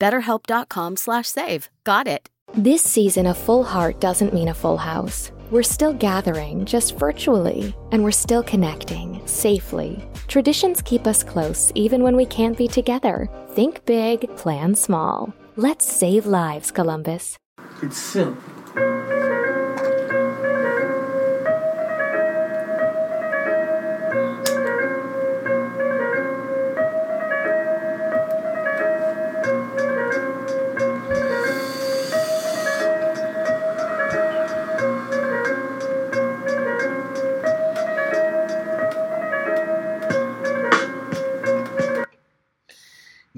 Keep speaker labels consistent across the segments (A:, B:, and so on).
A: BetterHelp.com slash save. Got it.
B: This season, a full heart doesn't mean a full house. We're still gathering, just virtually, and we're still connecting safely. Traditions keep us close even when we can't be together. Think big, plan small. Let's save lives, Columbus.
C: It's simple.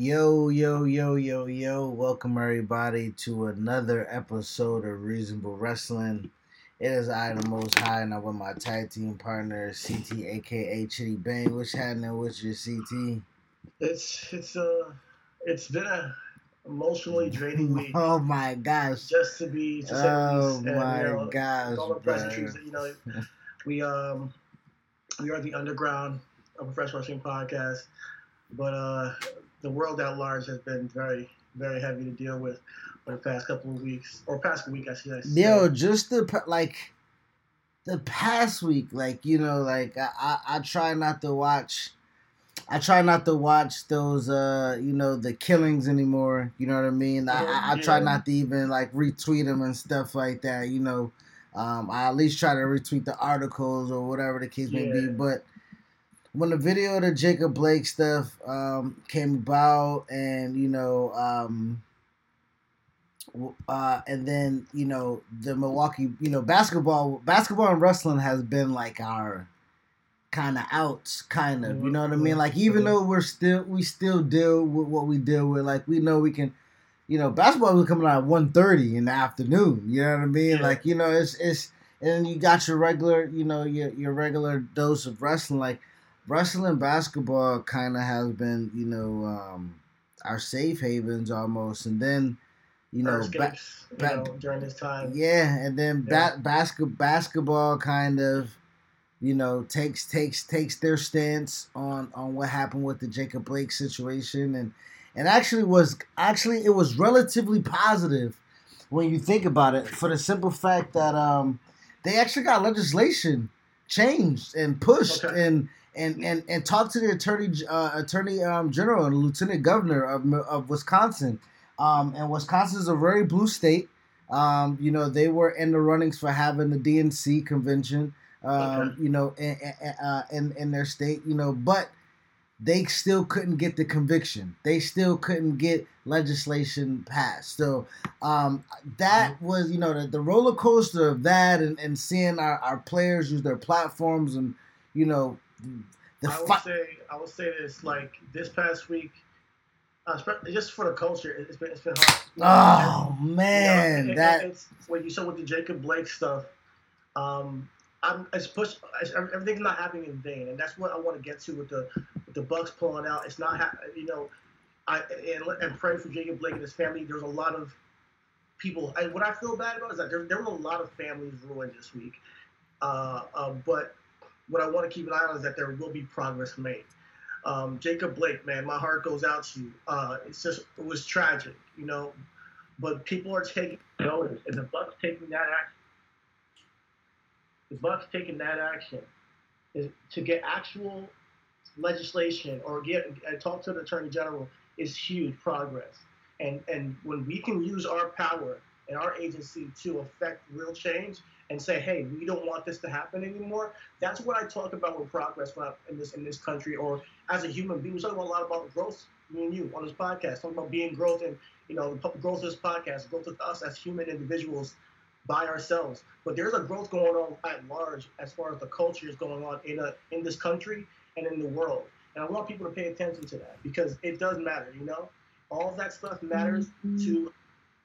C: Yo, yo, yo, yo, yo. Welcome, everybody, to another episode of Reasonable Wrestling. It is I, the Most High, and I'm with my tag team partner, CT, aka Chitty Bang. What's happening with your CT?
D: It's it's uh it's been a emotionally draining week.
C: Oh my gosh.
D: Just to be to
C: Oh.
D: And,
C: my
D: you know,
C: gosh,
D: All the that you know we um we are the underground of a fresh wrestling podcast. But uh the world at large has been very, very heavy to deal with for the past couple of weeks. Or past week I should say.
C: Yo, just the like the past week, like you know, like I, I I try not to watch. I try not to watch those, uh, you know, the killings anymore. You know what I mean? I, I, I try not to even like retweet them and stuff like that. You know, um, I at least try to retweet the articles or whatever the case may be. But when the video of the Jacob Blake stuff um, came about, and you know, um, uh, and then you know the Milwaukee, you know, basketball, basketball and wrestling has been like our kind of outs, kind of. You know what I mean? Like even though we're still, we still deal with what we deal with. Like we know we can, you know, basketball was coming out at one thirty in the afternoon. You know what I mean?
D: Yeah.
C: Like you know, it's it's and you got your regular, you know, your your regular dose of wrestling. Like wrestling, basketball kind of has been, you know, um, our safe havens almost, and then. You know, ba-
D: you
C: ba-
D: know, during this time.
C: yeah, and then
D: Yeah.
C: ba- basket basketball kind of, you know, takes takes takes their stance on on what happened with the Jacob Blake situation, and and actually was actually it was relatively positive when you think about it, for the simple fact that um they actually got legislation changed and pushed
D: Okay.
C: and. And, and, and talked to the attorney uh, attorney um, general and lieutenant governor of, of Wisconsin, um, and Wisconsin is a very blue state. Um, you know, they were in the runnings for having the DNC convention, um,
D: Okay.
C: you know, in, in- uh, in, in their state, you know, but they still couldn't get the conviction. They still couldn't get legislation passed. So um, that
D: Mm-hmm.
C: was, you know, the, the roller coaster of that and, and seeing our, our players use their platforms and, you know, the
D: I would
C: fi-
D: say I would say this like this past week, uh, just for the culture, it- it's been it's been hard.
C: Oh
D: You know,
C: man,
D: it- it-
C: that
D: it's what you saw with the Jacob Blake stuff. Um, I'm it's pushed. It's, everything's not happening in vain, and that's what I want to get to with the with the Bucks pulling out. It's not hap- you know, I and, and pray for Jacob Blake and his family. There's a lot of people. I, what I feel bad about is that there, there were a lot of families ruined this week. Uh, uh, but what I want to keep an eye on is that there will be progress made. Um, Jacob Blake, man, my heart goes out to you. Uh, it's just it was tragic, you know, but people are taking notice, and the Bucks taking that action. The Bucks taking that action is to get actual legislation or get and talk to the Attorney General is huge progress. And and when we can use our power and our agency to affect real change and say, hey, we don't want this to happen anymore. That's what I talk about with progress in this in this country or as a human being. We talk about a lot about growth, me and you on this podcast, talking about being growth and you know the growth of this podcast, growth of us as human individuals by ourselves. But there's a growth going on at large as far as the culture is going on in a in this country and in the world. And I want people to pay attention to that because it does matter, you know? All of that stuff matters mm-hmm. to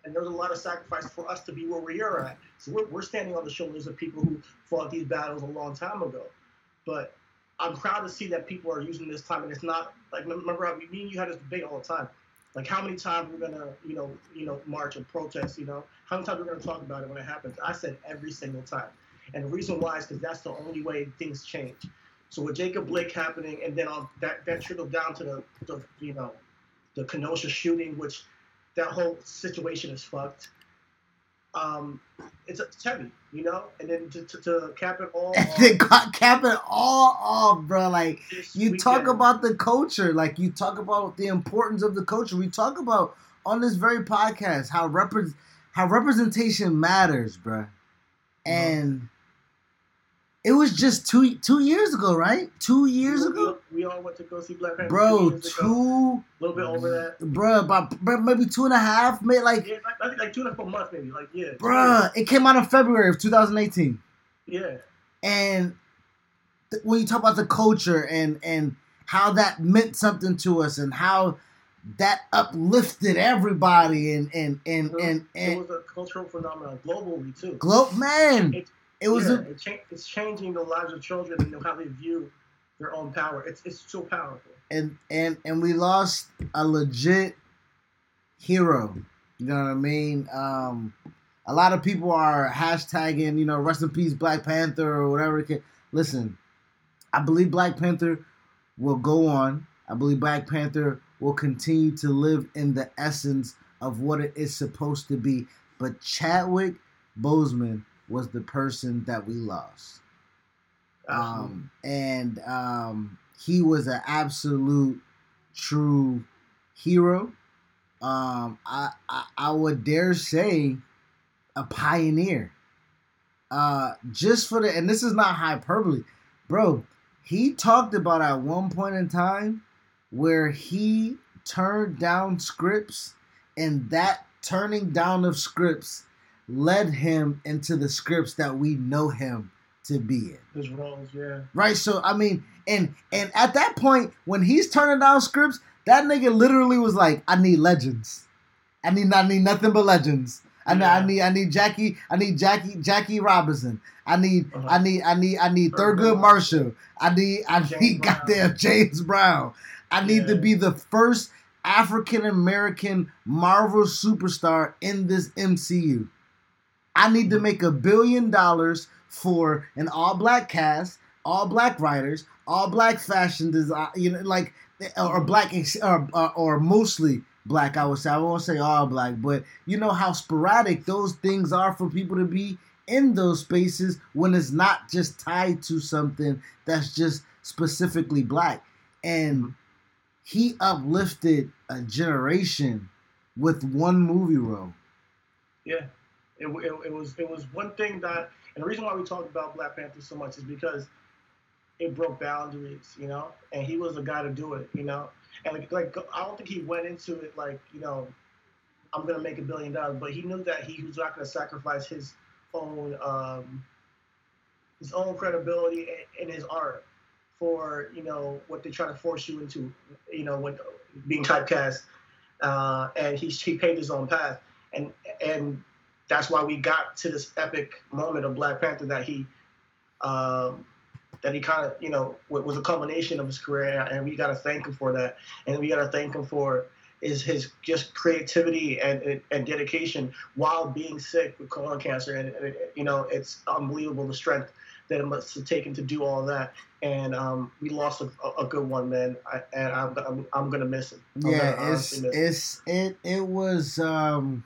D: and there's a lot of sacrifice for us to be where we are at. So we're, we're standing on the shoulders of people who fought these battles a long time ago. But I'm proud to see that people are using this time, and it's not like remember how me and you had this debate all the time. Like how many times we're gonna, you know, you know, march and protest, you know, how many times we're gonna talk about it when it happens. I said every single time, and the reason why is because that's the only way things change. So with Jacob Blake happening, and then that that trickled down to the, the you know, the Kenosha shooting, which that whole situation is fucked. Um, it's, it's heavy, you know, and then to, to, to cap it all,
C: And
D: off,
C: they got cap it all off, bro. Like you talk about the culture, like you talk about the importance of the culture. We talk about on this very podcast how repre- how representation matters, bro. And it was just two two years ago, right? Two years
D: we,
C: ago,
D: we all went to go see Black Panther. two
C: bro.
D: ago.
C: Two,
D: a little bit over that.
C: bro, about maybe two and a half, maybe like,
D: Yeah, I think like two and a half months, maybe. Like yeah,
C: bro. It came out in February of 2018.
D: Yeah,
C: and th- when you talk about the culture and and how that meant something to us and how that uplifted everybody and and and and,
D: it
C: and
D: was a cultural phenomenon globally too.
C: globe man
D: It-
C: it was
D: yeah,
C: a,
D: it cha- it's changing the lives of children and how they view their own power. It's it's so powerful.
C: and and and we lost a legit hero you know what i mean um a lot of people are hashtagging you know rest in peace black panther or whatever it can listen i believe black panther will go on i believe black panther will continue to live in the essence of what it is supposed to be but chadwick boseman was the person that we lost um, and um, he was an absolute true hero. Um, I, I I would dare say a pioneer. Uh, just for the and this is not hyperbole, bro. He talked about at one point in time where he turned down scripts, and that turning down of scripts led him into the scripts that we know him to be in
D: His roles, yeah.
C: right? So I mean, and and at that point, when he's turning down scripts, that nigga literally was like, "I need legends. I need I need nothing but legends. I need I need I need Jackie. I need Jackie Jackie Robinson. I need
D: Uh-huh.
C: I need I need I need
D: Thurgood
C: Marshall. I need I
D: James
C: need
D: Brown.
C: goddamn James Brown. I need to be the first African American Marvel superstar in this MCU. I need to make a billion dollars for an all black cast, all black writers, all black fashion design, you know, like or black or, or, or mostly black. I would say I won't say all black, but you know how sporadic those things are for people to be in those spaces when it's not just tied to something that's just specifically black. And mm-hmm. he uplifted a generation with one movie role.
D: Yeah, it, it, it was it was one thing that, and the reason why we talked about Black Panther so much is because it broke boundaries, you know, and he was the guy to do it, you know, and like, like I don't think he went into it like you know, I'm gonna make a billion dollars, but he knew that he was not gonna sacrifice his own um, his own credibility and his art for you know what they try to force you into, you know, when being typecast, uh, and he he paved his own path. And and that's why we got to this epic moment of Black Panther that he um, that he kind of you know was a culmination of his career, and we got to thank him for that, and we got to thank him for is his just creativity and, and, dedication while being sick with colon cancer, and, and you know it's unbelievable the strength that it must have taken to do all that, and um, we lost a, a good one, man, I, and I'm, I'm I'm gonna miss him. I'm gonna
C: Yeah, it's
D: miss him.
C: it it was um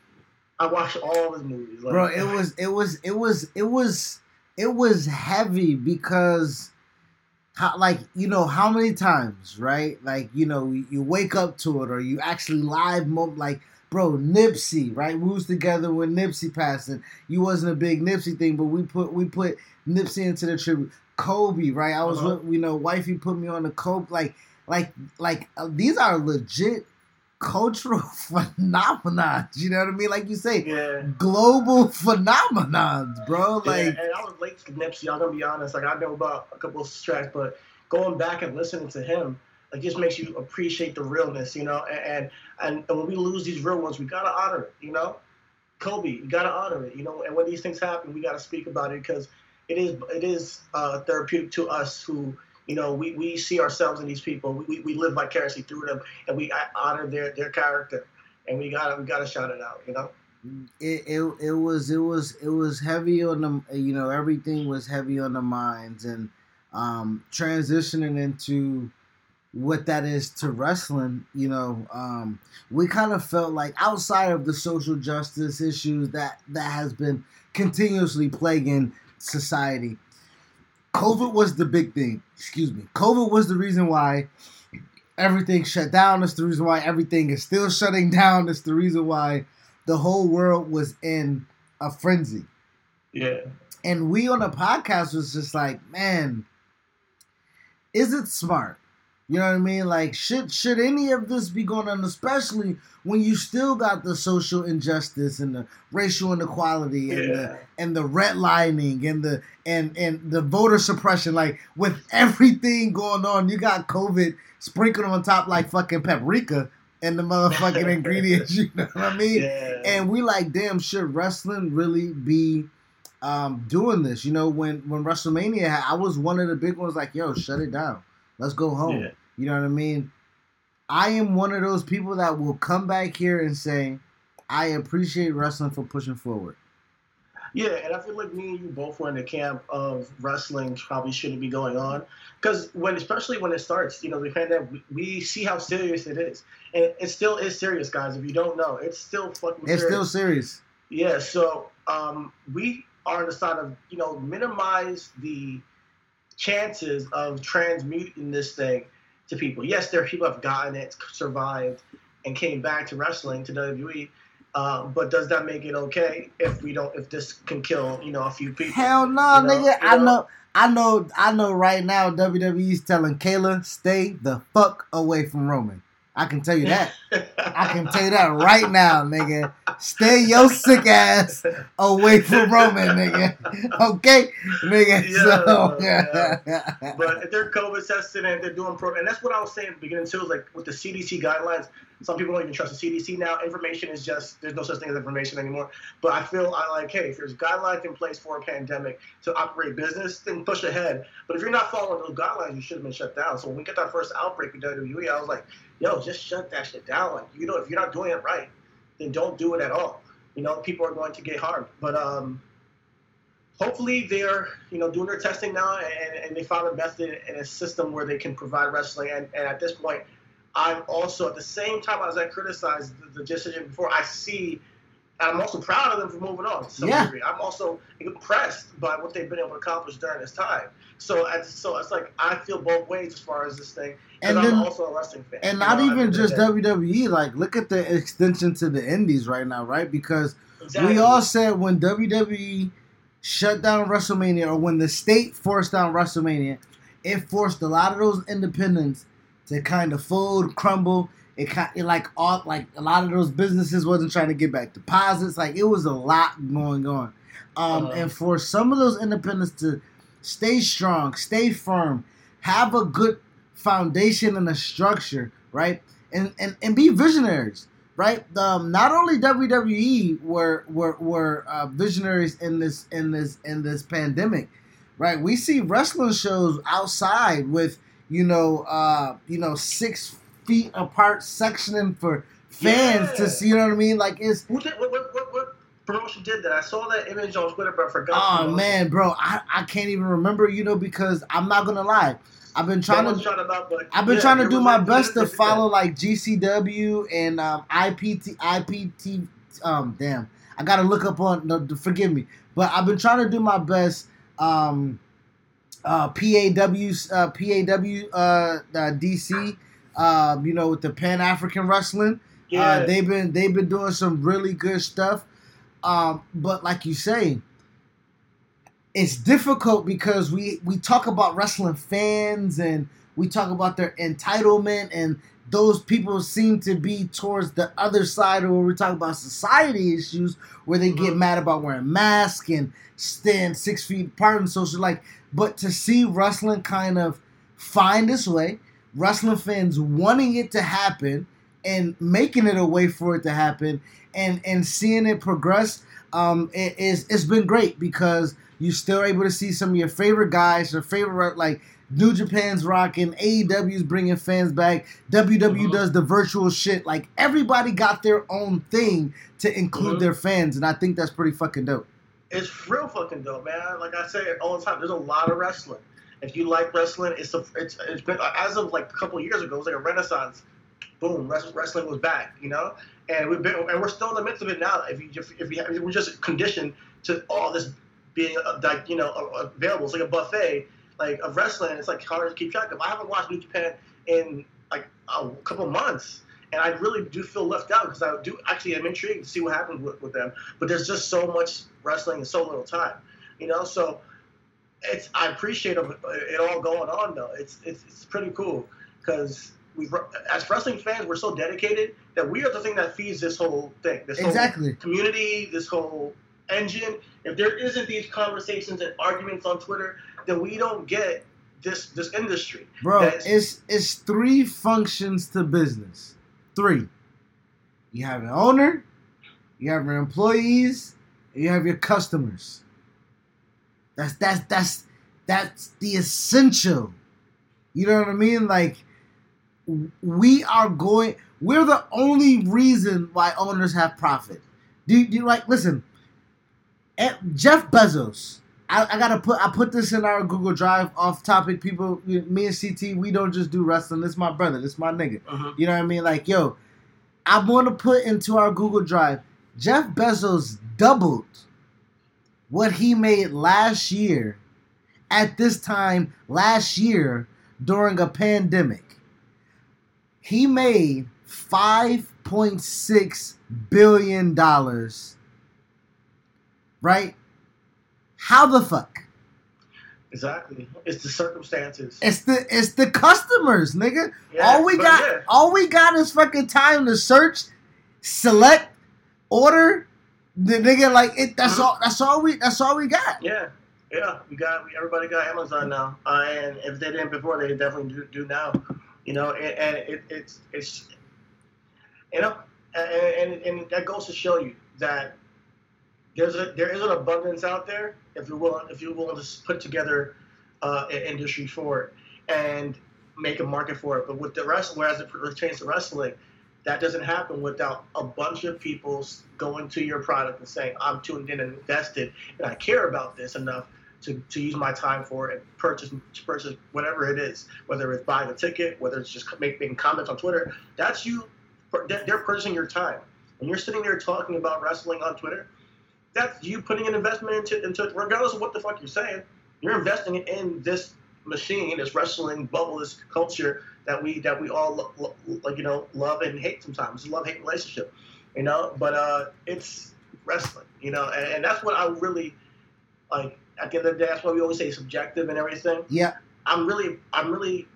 D: I watched all his movies, like,
C: bro it was it was it was it was it was heavy because how like you know how many times right? Like you know you, wake up to it or you actually live mo- like bro Nipsey right? We was together when Nipsey passed and you wasn't a big Nipsey thing but we put we put Nipsey into the tribute. Kobe right? I was
D: Uh-huh.
C: with you know wifey put me on the Kobe like like like uh, these are legit cultural phenomena you know what I mean like you say
D: yeah.
C: global phenomenons, bro.
D: Yeah,
C: Like,
D: and I was late to Nipsey. I'm gonna be honest. Like I know about a couple of tracks, but going back and listening to him, like just makes you appreciate the realness, you know. And and, and when we lose these real ones, we gotta honor it, you know. Kobe. You gotta honor it, you know. And when these things happen, we gotta speak about it because it is it is uh, therapeutic to us who you know we, we see ourselves in these people. We, we live vicariously through them, and we honor their their character, and we gotta we gotta shout it out, you know.
C: It, it it was it was it was heavy on the you know everything was heavy on the minds and um transitioning into what that is to wrestling, you know, um, we kind of felt like outside of the social justice issues that that has been continuously plaguing society, COVID was the big thing. Excuse me, COVID was the reason why everything shut down. It's the reason why everything is still shutting down. It's the reason why the whole world was in a frenzy.
D: Yeah.
C: And we on the podcast was just like, man, is it smart? You know what I mean? Like, should should any of this be going on, especially when you still got the social injustice and the racial inequality and
D: Yeah.
C: the and the redlining and the and and the voter suppression? Like, with everything going on, you got COVID sprinkled on top like fucking paprika and the motherfucking ingredients. You know what I mean?
D: Yeah.
C: and we like, damn, should wrestling really be um, doing this? You know, when when WrestleMania, I was one of the big ones. Like, yo, shut it down. Let's go home.
D: Yeah.
C: You know what I mean? I am one of those people that will come back here and say, I appreciate wrestling for pushing forward.
D: Yeah, and I feel like me and you both were in the camp of wrestling probably shouldn't be going on because when, especially when it starts, you know, the pandemic, we, we see how serious it is, and it still is serious, guys. If you don't know, it's still fucking.
C: It's
D: serious.
C: still serious.
D: Yeah, so um, we are on the side of you know minimize the chances of transmuting this thing to people. Yes, there are people who have gotten it, survived, and came back to wrestling to WWE. Uh, but does that make it okay if we don't? If this can kill you know a few people?
C: Hell no,
D: You know,
C: nigga.
D: you
C: I
D: know?
C: know. I know. I know. Right now, WWE's telling Kayla, stay the fuck away from Roman. I can tell you that. I can tell you that right now, nigga. Stay your sick ass away from Roman, nigga. Okay, nigga.
D: Yeah,
C: so,
D: yeah. But if they're COVID tested and they're doing pro, and that's what I was saying at the beginning too, is like with the CDC guidelines, some people don't even trust the CDC now. Information is just there's no such thing as information anymore. But I feel I like, hey, if there's guidelines in place for a pandemic to operate business, then push ahead. But if you're not following those guidelines, you should have been shut down. So when we got that first outbreak in WWE, I was like, yo, just shut that shit down. Like you know, if you're not doing it right, then don't do it at all. You know, people are going to get harmed. But um, hopefully they're you know doing their testing now and, and they found a method and a system where they can provide wrestling and, and at this point i'm also at the same time as i criticize the, the decision before i see and i'm also proud of them for moving on to some
C: Yeah.
D: degree i'm also impressed by what they've been able to accomplish during this time so I, so it's like i feel both ways as far as this thing
C: And
D: and i'm also a wrestling fan
C: and not
D: know,
C: even just. WWE. Like, look at the extension to the Indies right now, right? Because
D: Exactly.
C: we all said when WWE shut down WrestleMania, or when the state forced down WrestleMania, it forced a lot of those independents to kind of fold, crumble. It kind it like all like a lot of those businesses wasn't trying to get back deposits. Like it was a lot going on, um,
D: Uh-huh.
C: and for some of those independents to stay strong, stay firm, have a good foundation and a structure, right? And and, and be visionaries, right? Um, not only WWE were were were uh, visionaries in this in this in this pandemic, right? We see wrestling shows outside with you know uh, you know six feet apart sectioning for fans to see. You know what I mean? Like it's
D: what, what, what, what promotion did that i saw that image on twitter but i forgot
C: Oh man, bro, I, I can't even remember, you know, because I'm not gonna lie. I've been trying to
D: about,
C: I've been
D: yeah,
C: trying to do my
D: a-
C: best to
D: there was a-
C: follow like GCW and um, IPT IPT um damn. I gotta look up on no, forgive me. But I've been trying to do my best um uh PAW uh PAW uh, uh DC uh you know with the Pan African wrestling.
D: Yeah,
C: Uh, they've been they've been doing some really good stuff. Um, but like you say, it's difficult because we we talk about wrestling fans and we talk about their entitlement and those people seem to be towards the other side of where we talk about society issues where they get
D: Mhm.
C: mad about wearing masks and stand six feet apart and social like but to see wrestling kind of find its way wrestling fans wanting it to happen and making it a way for it to happen and and seeing it progress, um, it is it's been great because you're still able to see some of your favorite guys, your favorite like New Japan's rocking, AEW's bringing fans back, WWE
D: Mhm.
C: does the virtual shit. Like everybody got their own thing to include
D: Mhm.
C: their fans, and I think that's pretty fucking dope.
D: It's real fucking dope, man. Like I say all the time, there's a lot of wrestling. If you like wrestling, it's a, it's it's been as of like a couple years ago, it was like a renaissance. Boom, wrestling was back, you know, and we've been and we're still in the midst of it now. If you if, if, you, if we're just conditioned to all this being uh, like you know uh, available, it's like a buffet like of wrestling. It's like hard to keep track of. I haven't watched New Japan in like a couple months. And I really do feel left out because I do actually I'm intrigued to see what happens with, with them. But there's just so much wrestling in so little time, you know. So it's I appreciate it, all going on though. It's it's, it's pretty cool because we as wrestling fans we're so dedicated that we are the thing that feeds this whole thing. This whole
C: Exactly.
D: community, this whole engine. If there isn't these conversations and arguments on Twitter, then we don't get this this industry.
C: Bro,
D: That's-
C: it's it's three functions to business. Three. You have an owner, you have your employees, and you have your customers. That's that's that's that's the essential. You know what I mean? Like we are going we're the only reason why owners have profit. Do, do you like listen? eh, Jeff Bezos I, I gotta put I put this in our Google Drive off topic. People, me and CT, we don't just do wrestling. This my brother. This my nigga.
D: Mhm.
C: You know what I mean? Like, yo, I want to put into our Google Drive. Jeff Bezos doubled what he made last year at this time last year during a pandemic. He made five point six billion dollars. Right? How the fuck?
D: Exactly. It's the circumstances.
C: It's the it's the customers, nigga.
D: Yeah,
C: all we got
D: yeah.
C: all we got is fucking time to search, select, order. The nigga like it. That's
D: Mhm.
C: all. That's all we. That's all we got.
D: Yeah, yeah. We got we, everybody got Amazon now, uh, and if they didn't before, they definitely do, do now. You know, and, and it, it's it's you know, and, and and that goes to show you that there's a there is an abundance out there if you're willing if you're willing to put together uh, an industry for it and make a market for it. But with the rest, whereas it pertains to wrestling, that doesn't happen without a bunch of people going to your product and saying, "I'm tuned in and invested, and I care about this enough." To, to use my time for it and purchase purchase whatever it is, whether it's buying a ticket, whether it's just making comments on Twitter, that's you. They're purchasing your time. When you're sitting there talking about wrestling on Twitter, that's you putting an investment into, into regardless of what the fuck you're saying. You're investing in this machine, this wrestling bubble, this culture that we that we all lo- lo- like you know love and hate sometimes. It's a love hate relationship, you know. But uh, it's wrestling, you know, and, and that's what I really like. At the end of the day, that's why we always say subjective and everything.
C: Yeah.
D: I'm really, I'm really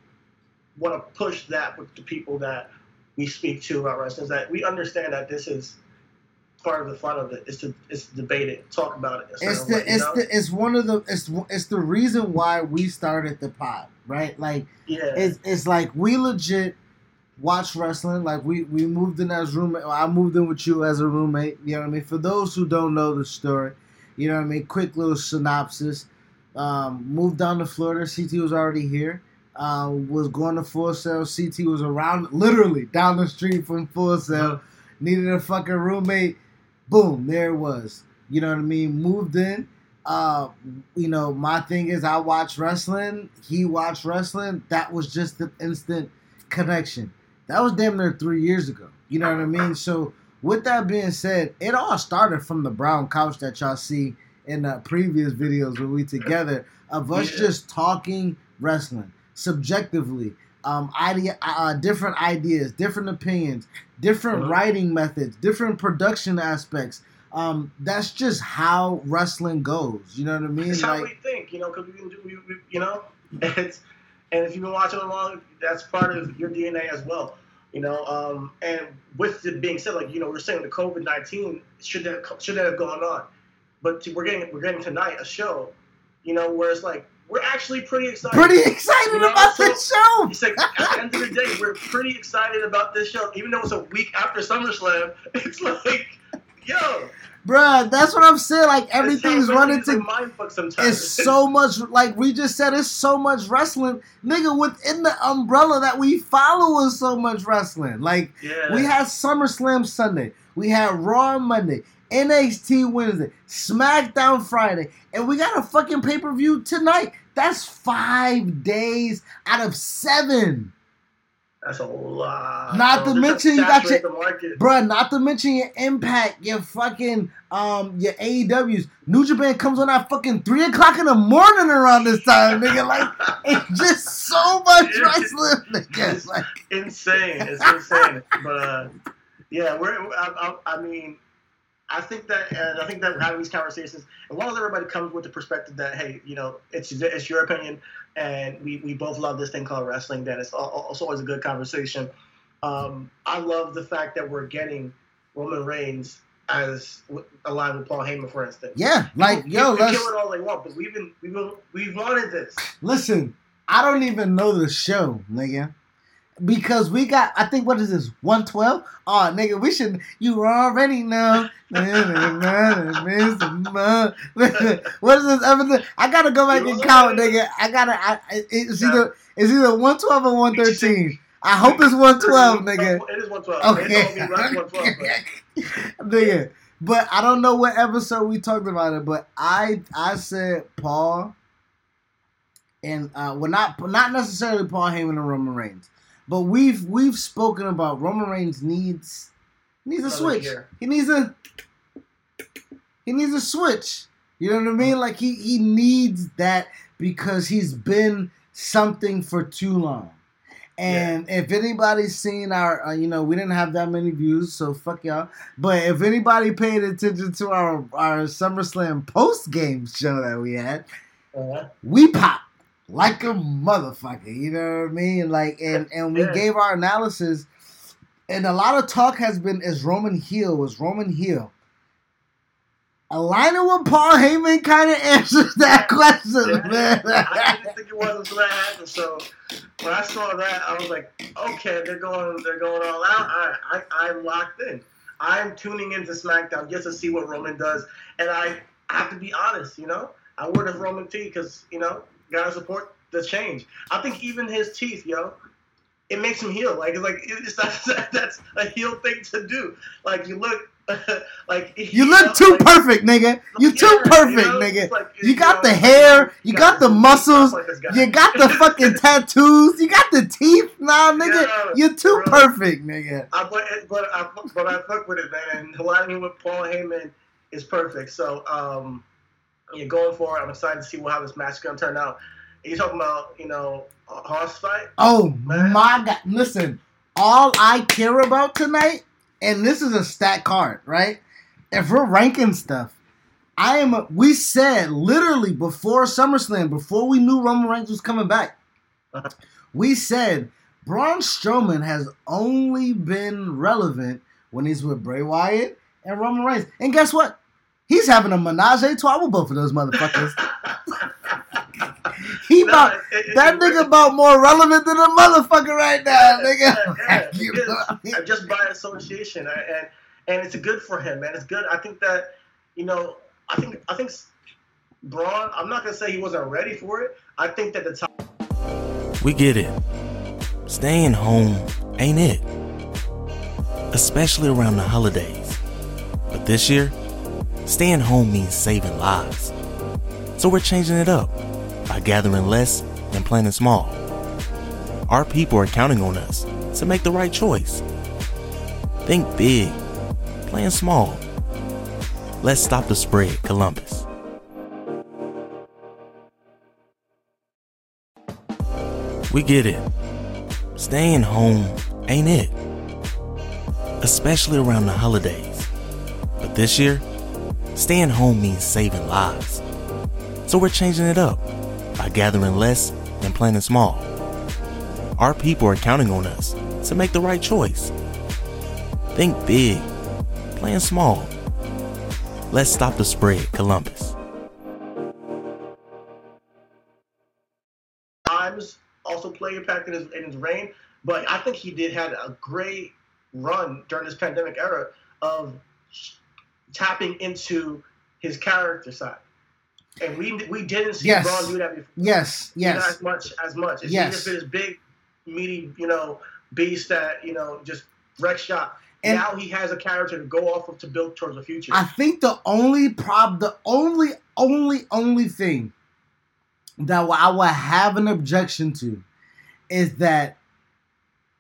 D: want to push that with the people that we speak to about wrestling. Is that we understand that this is part of the fun of it is to is to debate it, talk about it.
C: It's the
D: way,
C: it's
D: know?
C: the it's one of the it's it's the reason why we started the pod, right? Like
D: yeah,
C: it's it's like we legit watch wrestling. Like we we moved in as roommate. I moved in with you as a roommate. You know what I mean? For those who don't know the story, you know what I mean. Quick little synopsis. Um, moved down to Florida. CT was already here. Uh, was going to Full Sail. CT was around, literally down the street from Full Sail. Needed a fucking roommate. Boom, there it was. You know what I mean? Moved in. Uh, you know, my thing is I watch wrestling. He watched wrestling. That was just an instant connection. That was damn near three years ago. You know what I mean? So with that being said, it all started from the brown couch that y'all see in the previous videos when we together of us
D: Yeah.
C: just talking wrestling subjectively. Um, idea, uh, different ideas, different opinions, different
D: Uh-huh.
C: writing methods, different production aspects. Um, that's just how wrestling goes. You know what I mean?
D: it's how we think, you know, because we can do, we, we, you know, it's and if you've been watching along, that's part of your DNA as well, you know. Um, and with it being said, like you know, we're saying the COVID nineteen should that should that have gone on, but to, we're getting we're getting tonight a show, you know, where it's like we're actually pretty excited.
C: Pretty excited
D: You know,
C: about
D: so-
C: the show.
D: It's like at the end of the day, we're pretty excited about this show, even though it's a week after SummerSlam. It's like, yo,
C: Bruh, that's what I'm saying. Like everything's running
D: to
C: to
D: mind fuck sometimes.
C: it's so much like we just said it's so much wrestling nigga within the umbrella that we follow is so much wrestling like
D: yeah.
C: we had SummerSlam Sunday we had Raw Monday NXT Wednesday SmackDown Friday and we got a fucking pay-per-view tonight that's five days out of seven
D: That's a lot.
C: Not
D: bro.
C: to mention you got your-. Bruh, not to mention your impact, your fucking um your AEWs. New Japan comes on at fucking three o'clock in the morning around this time, nigga. Like it's just so much
D: It's-
C: wrestling, nigga.
D: it's
C: Like,
D: insane. It's insane. but uh, yeah, we're. I, I, I mean, I think that, and I think that having these conversations, as long as everybody comes with the perspective that, hey, you know, it's it's your opinion, and we, we both love this thing called wrestling. Then it's, al- it's always a good conversation. Um, I love the fact that we're getting Roman Reigns as aligned with Paul Heyman, for instance.
C: yeah, like
D: People-
C: yo,
D: people
C: let's
D: kill it all they want, but we've been we've been, we've wanted this.
C: listen. I don't even know the show, nigga. Because we got, I think, what is this, 112? Oh, nigga, we should, you already know. what is this episode? I gotta go back and count, nigga. I gotta, I, it's either, it's either 112 or 113. I hope it's 112, nigga.
D: It is 112.
C: Okay.
D: It's gonna be right 112. but-
C: nigga. But I don't know what episode we talked about it, but I I said Paul and uh well not not necessarily Paul Heyman and Roman Reigns. But we've we've spoken about Roman Reigns needs needs a switch.
D: year.
C: He needs a he needs a switch. You know what I mean? Like he he needs that because he's been something for too long. And if anybody's seen our, uh, you know, we didn't have that many views, so fuck y'all. But if anybody paid attention to our our SummerSlam post game show that we had,
D: Uh-huh.
C: we popped like a motherfucker. You know what I mean? Like, and and we
D: Yeah.
C: gave our analysis. And a lot of talk has been is Roman heel? was Roman heel? Aligning with Paul Heyman kind of answers that question,
D: Yeah,
C: man.
D: I didn't think it was until that happened. So when I saw that, I was like, okay, they're going, they're going all out. I, I, I'm locked in. I'm tuning into SmackDown just to see what Roman does, and I have to be honest. You know, I wore the Roman tee because you know, gotta support the change. I think even his teeth, yo, it makes him heel. Like it's like it's that's, that's a heel thing to do. Like you look, like
C: You look
D: know,
C: too
D: like-
C: perfect, nigga. You too perfect,
D: you know,
C: nigga.
D: like,
C: You got
D: know,
C: the hair, you got the muscles,
D: like.
C: You got the fucking tattoos. You got the teeth. Nah, nigga.
D: Yeah,
C: You're too
D: bro.
C: perfect, nigga.
D: I, but but I but I fuck with it, man. And aligning with Paul Heyman is perfect. So um, you're going for it. I'm excited to see how this match is gonna turn out. You talking about you know a horse fight?
C: Oh
D: Man.
C: my god. Listen, all I care about tonight, and this is a stat card, right? If we're ranking stuff, I am. A, we said literally before SummerSlam, before we knew Roman Reigns was coming back, we said Braun Strowman has only been relevant when he's with Bray Wyatt and Roman Reigns. And guess what? He's having a menage a trois with both of those motherfuckers. he
D: No,
C: about
D: it- it-
C: that
D: it-
C: nigga about more relevant than a motherfucker right now,
D: Yeah,
C: nigga.
D: yeah,
C: You
D: it
C: know
D: is.
C: what I mean?
D: Uh, just by association, and and it's good for him, man. It's good. I think that you know, I think I think Braun. I'm not gonna say he wasn't ready for it. I think that the time.
E: We get it. Staying home ain't it. Especially around the holidays. But this year, staying home means saving lives. So we're changing it up by gathering less and planning small. Our people are counting on us to make the right choice. Think big, plan small. Let's stop the spread, Columbus. We get it. Staying home ain't it. Especially around the holidays. But this year, staying home means saving lives. So we're changing it up by gathering less and planning small. Our people are counting on us to make the right choice. Think big, plan small. Let's stop the spread, Columbus.
D: Times also play impact in his in his reign, but I think he did had a great run during this pandemic era of tapping into his character side. And we we didn't see
C: Yes.
D: Braun do that before.
C: Yes, yes.
D: as much as much. It's
C: Yes.
D: if it's big, meaty, you know, beast that you know just wreck shop.
C: And-
D: now he has a character to go off of to build towards the future.
C: I think the only prob, the only, only, only thing that I would have an objection to is that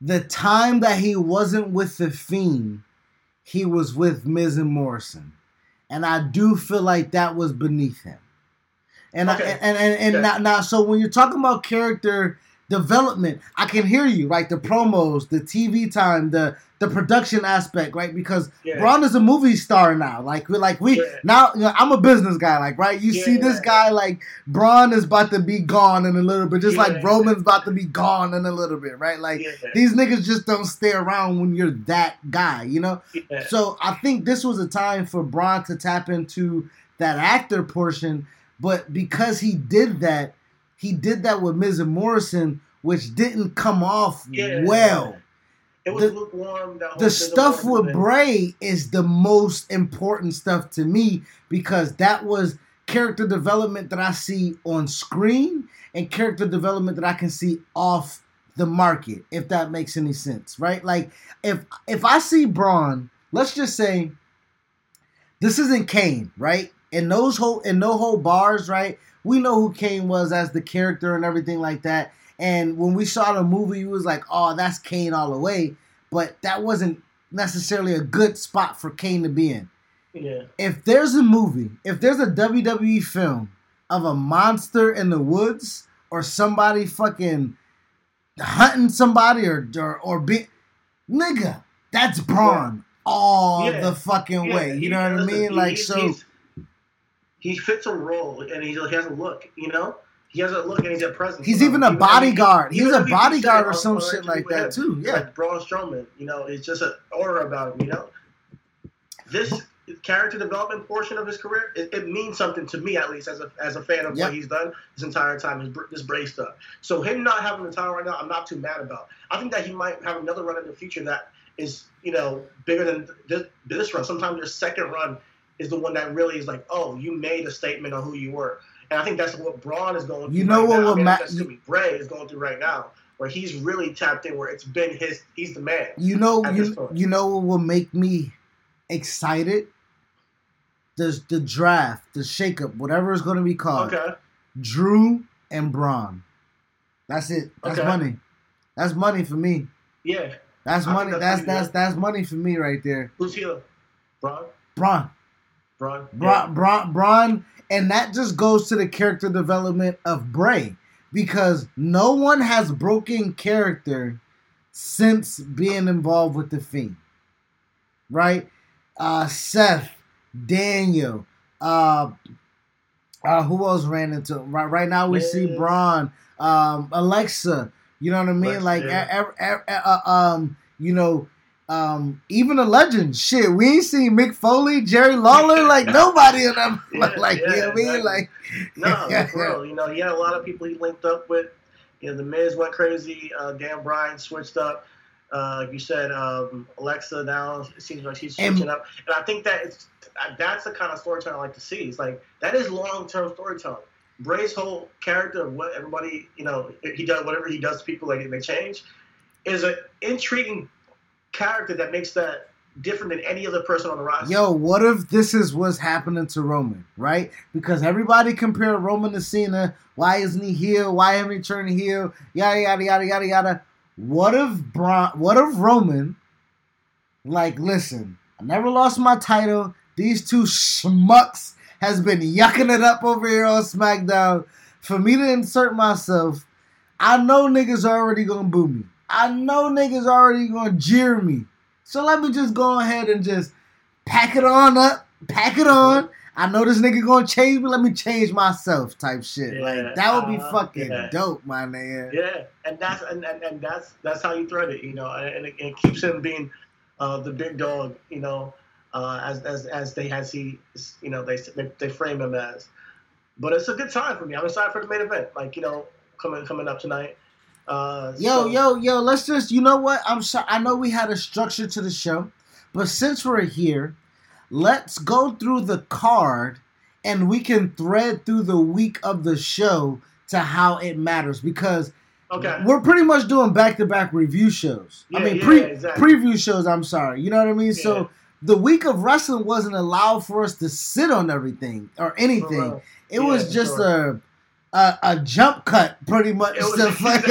C: the time that he wasn't with the Fiend, he was with Miz and Morrison, and I do feel like that was beneath him. And
D: Okay.
C: I, and and, and
D: Okay.
C: now, now, so when you're talking about character development, I can hear you, right? The promos, the TV time, the the production aspect, right? Because
D: Yeah.
C: Braun is a movie star now. Like we like we
D: Yeah.
C: now. You know, I'm a business guy. Like right, you see this guy like Braun is about to be gone in a little bit, just like Roman's about to be gone in a little bit, right? Like
D: Yeah.
C: these niggas just don't stay around when you're that guy, you know.
D: Yeah.
C: So I think this was a time for Braun to tap into that actor portion, but because he did that, he did that with Miz and Morrison, which didn't come off
D: Yeah.
C: well.
D: it was
C: the-
D: lukewarm.
C: The stuff with
D: thing.
C: Bray is the most important stuff to me because that was character development that I see on screen and character development that I can see off the market, if that makes any sense, right? Like if if I see Braun, let's just say this isn't Kane, right? In those whole in no whole bars, right? We know who Kane was as the character and everything like that. And when we saw the movie, it was like, oh, that's Kane all the way. But that wasn't necessarily a good spot for Kane to be in.
D: Yeah.
C: If there's a movie, if there's a WWE film of a monster in the woods or somebody fucking hunting somebody or or, or be nigga, that's Braun all
D: Yeah.
C: the fucking
D: Yeah,
C: way. You know what I mean? Like so
D: he fits a role and he, he has a look. You know, he has a look and he's a presence.
C: He's even a bodyguard. He's a bodyguard or
D: oh,
C: some shit like that too. Yeah.
D: like Braun Strowman. You know, it's just an aura about him. You know, this character development portion of his career, it, it means something to me at least as a as a fan of
C: Yep.
D: what he's done this entire time. His this Bray stuff. So him not having the title right now, I'm not too mad about. I think that he might have another run in the future that is you know bigger than this, this run. Sometimes your second run is the one that really is like, oh, you made a statement on who you were. And I think that's what Braun is going through.
C: You know
D: right
C: what
D: now.
C: will
D: I mean, that's Bray is going through right now, where he's really tapped in, where it's been his, he's the man.
C: You know, you, you know what will make me excited? The the draft, the shakeup, whatever it's going to be called.
D: Okay,
C: Drew and Braun. That's it. That's
D: Okay.
C: money. That's money for me.
D: yeah.
C: That's money.
D: that's
C: That's that's that's money for me right there.
D: Who's here? Braun.
C: Braun.
D: Braun.
C: Braun, Braun, Braun, and that just goes to the character development of Bray because no one has broken character since being involved with the Fiend, right? Uh, Seth, Daniel, uh, uh, who else ran into right? Right now we see
D: Miz.
C: Braun, um, Alexa. You know what I mean?
D: Alexa,
C: like,
D: yeah.
C: e- e- e- uh, um, you know, um, even a legend. Shit, we ain't seen Mick Foley, Jerry Lawler, like nobody of them.
D: Yeah,
C: like, you know
D: yeah,
C: what I mean? Like,
D: No, real. You know, he had a lot of people he linked up with. You know, the Miz went crazy. Uh, Dan Bryan switched up. Uh, like you said, um, Alexa now it seems like she's
C: And-
D: switching up, and I think that it's that's the kind of storytelling I like to see. It's like that is long term storytelling. Bray's whole character of what everybody, you know, he does whatever he does to people, like it they change, is an intriguing character that makes that different than any other person on the roster.
C: yo, what if this is what's happening to Roman, right? Because everybody compare Roman to Cena. Why isn't he heel? Why haven't he turned heel? Yada yada yada yada yada. What if Braun? What if Roman? Like, listen, I never lost my title. These two schmucks has been yucking it up over here on SmackDown. For me to insert myself, I know niggas are already gonna boo me. I know niggas already gonna jeer me. So let me just go ahead and just pack it on up, pack it on. I know this nigga gonna change me. Let me change myself, type shit.
D: Yeah,
C: like that would be
D: uh,
C: fucking
D: yeah.
C: dope, my man.
D: Yeah, and that's and, and, and that's that's how you thread it, you know, and it, it keeps him being uh, the big dog, you know, uh, as as as they as he, you know, they, they they frame him as. But it's a good time for me. I'm excited for the main event, like you know, coming coming up tonight. Uh,
C: Yo,
D: so-
C: yo, yo, let's just, you know what? I'm sorry. I know we had a structure to the show, but since we're here, let's go through the card and we can thread through the week of the show to how it matters because
D: Okay.
C: we're pretty much doing back to back review shows. I mean,
D: yeah,
C: pre
D: exactly.
C: preview shows, I'm sorry. You know what I mean?
D: Yeah.
C: So the week of wrestling wasn't allowed for us to sit on everything or anything. It was just
D: sure.
C: a, a a jump cut, pretty much.
D: It was-
C: fucking-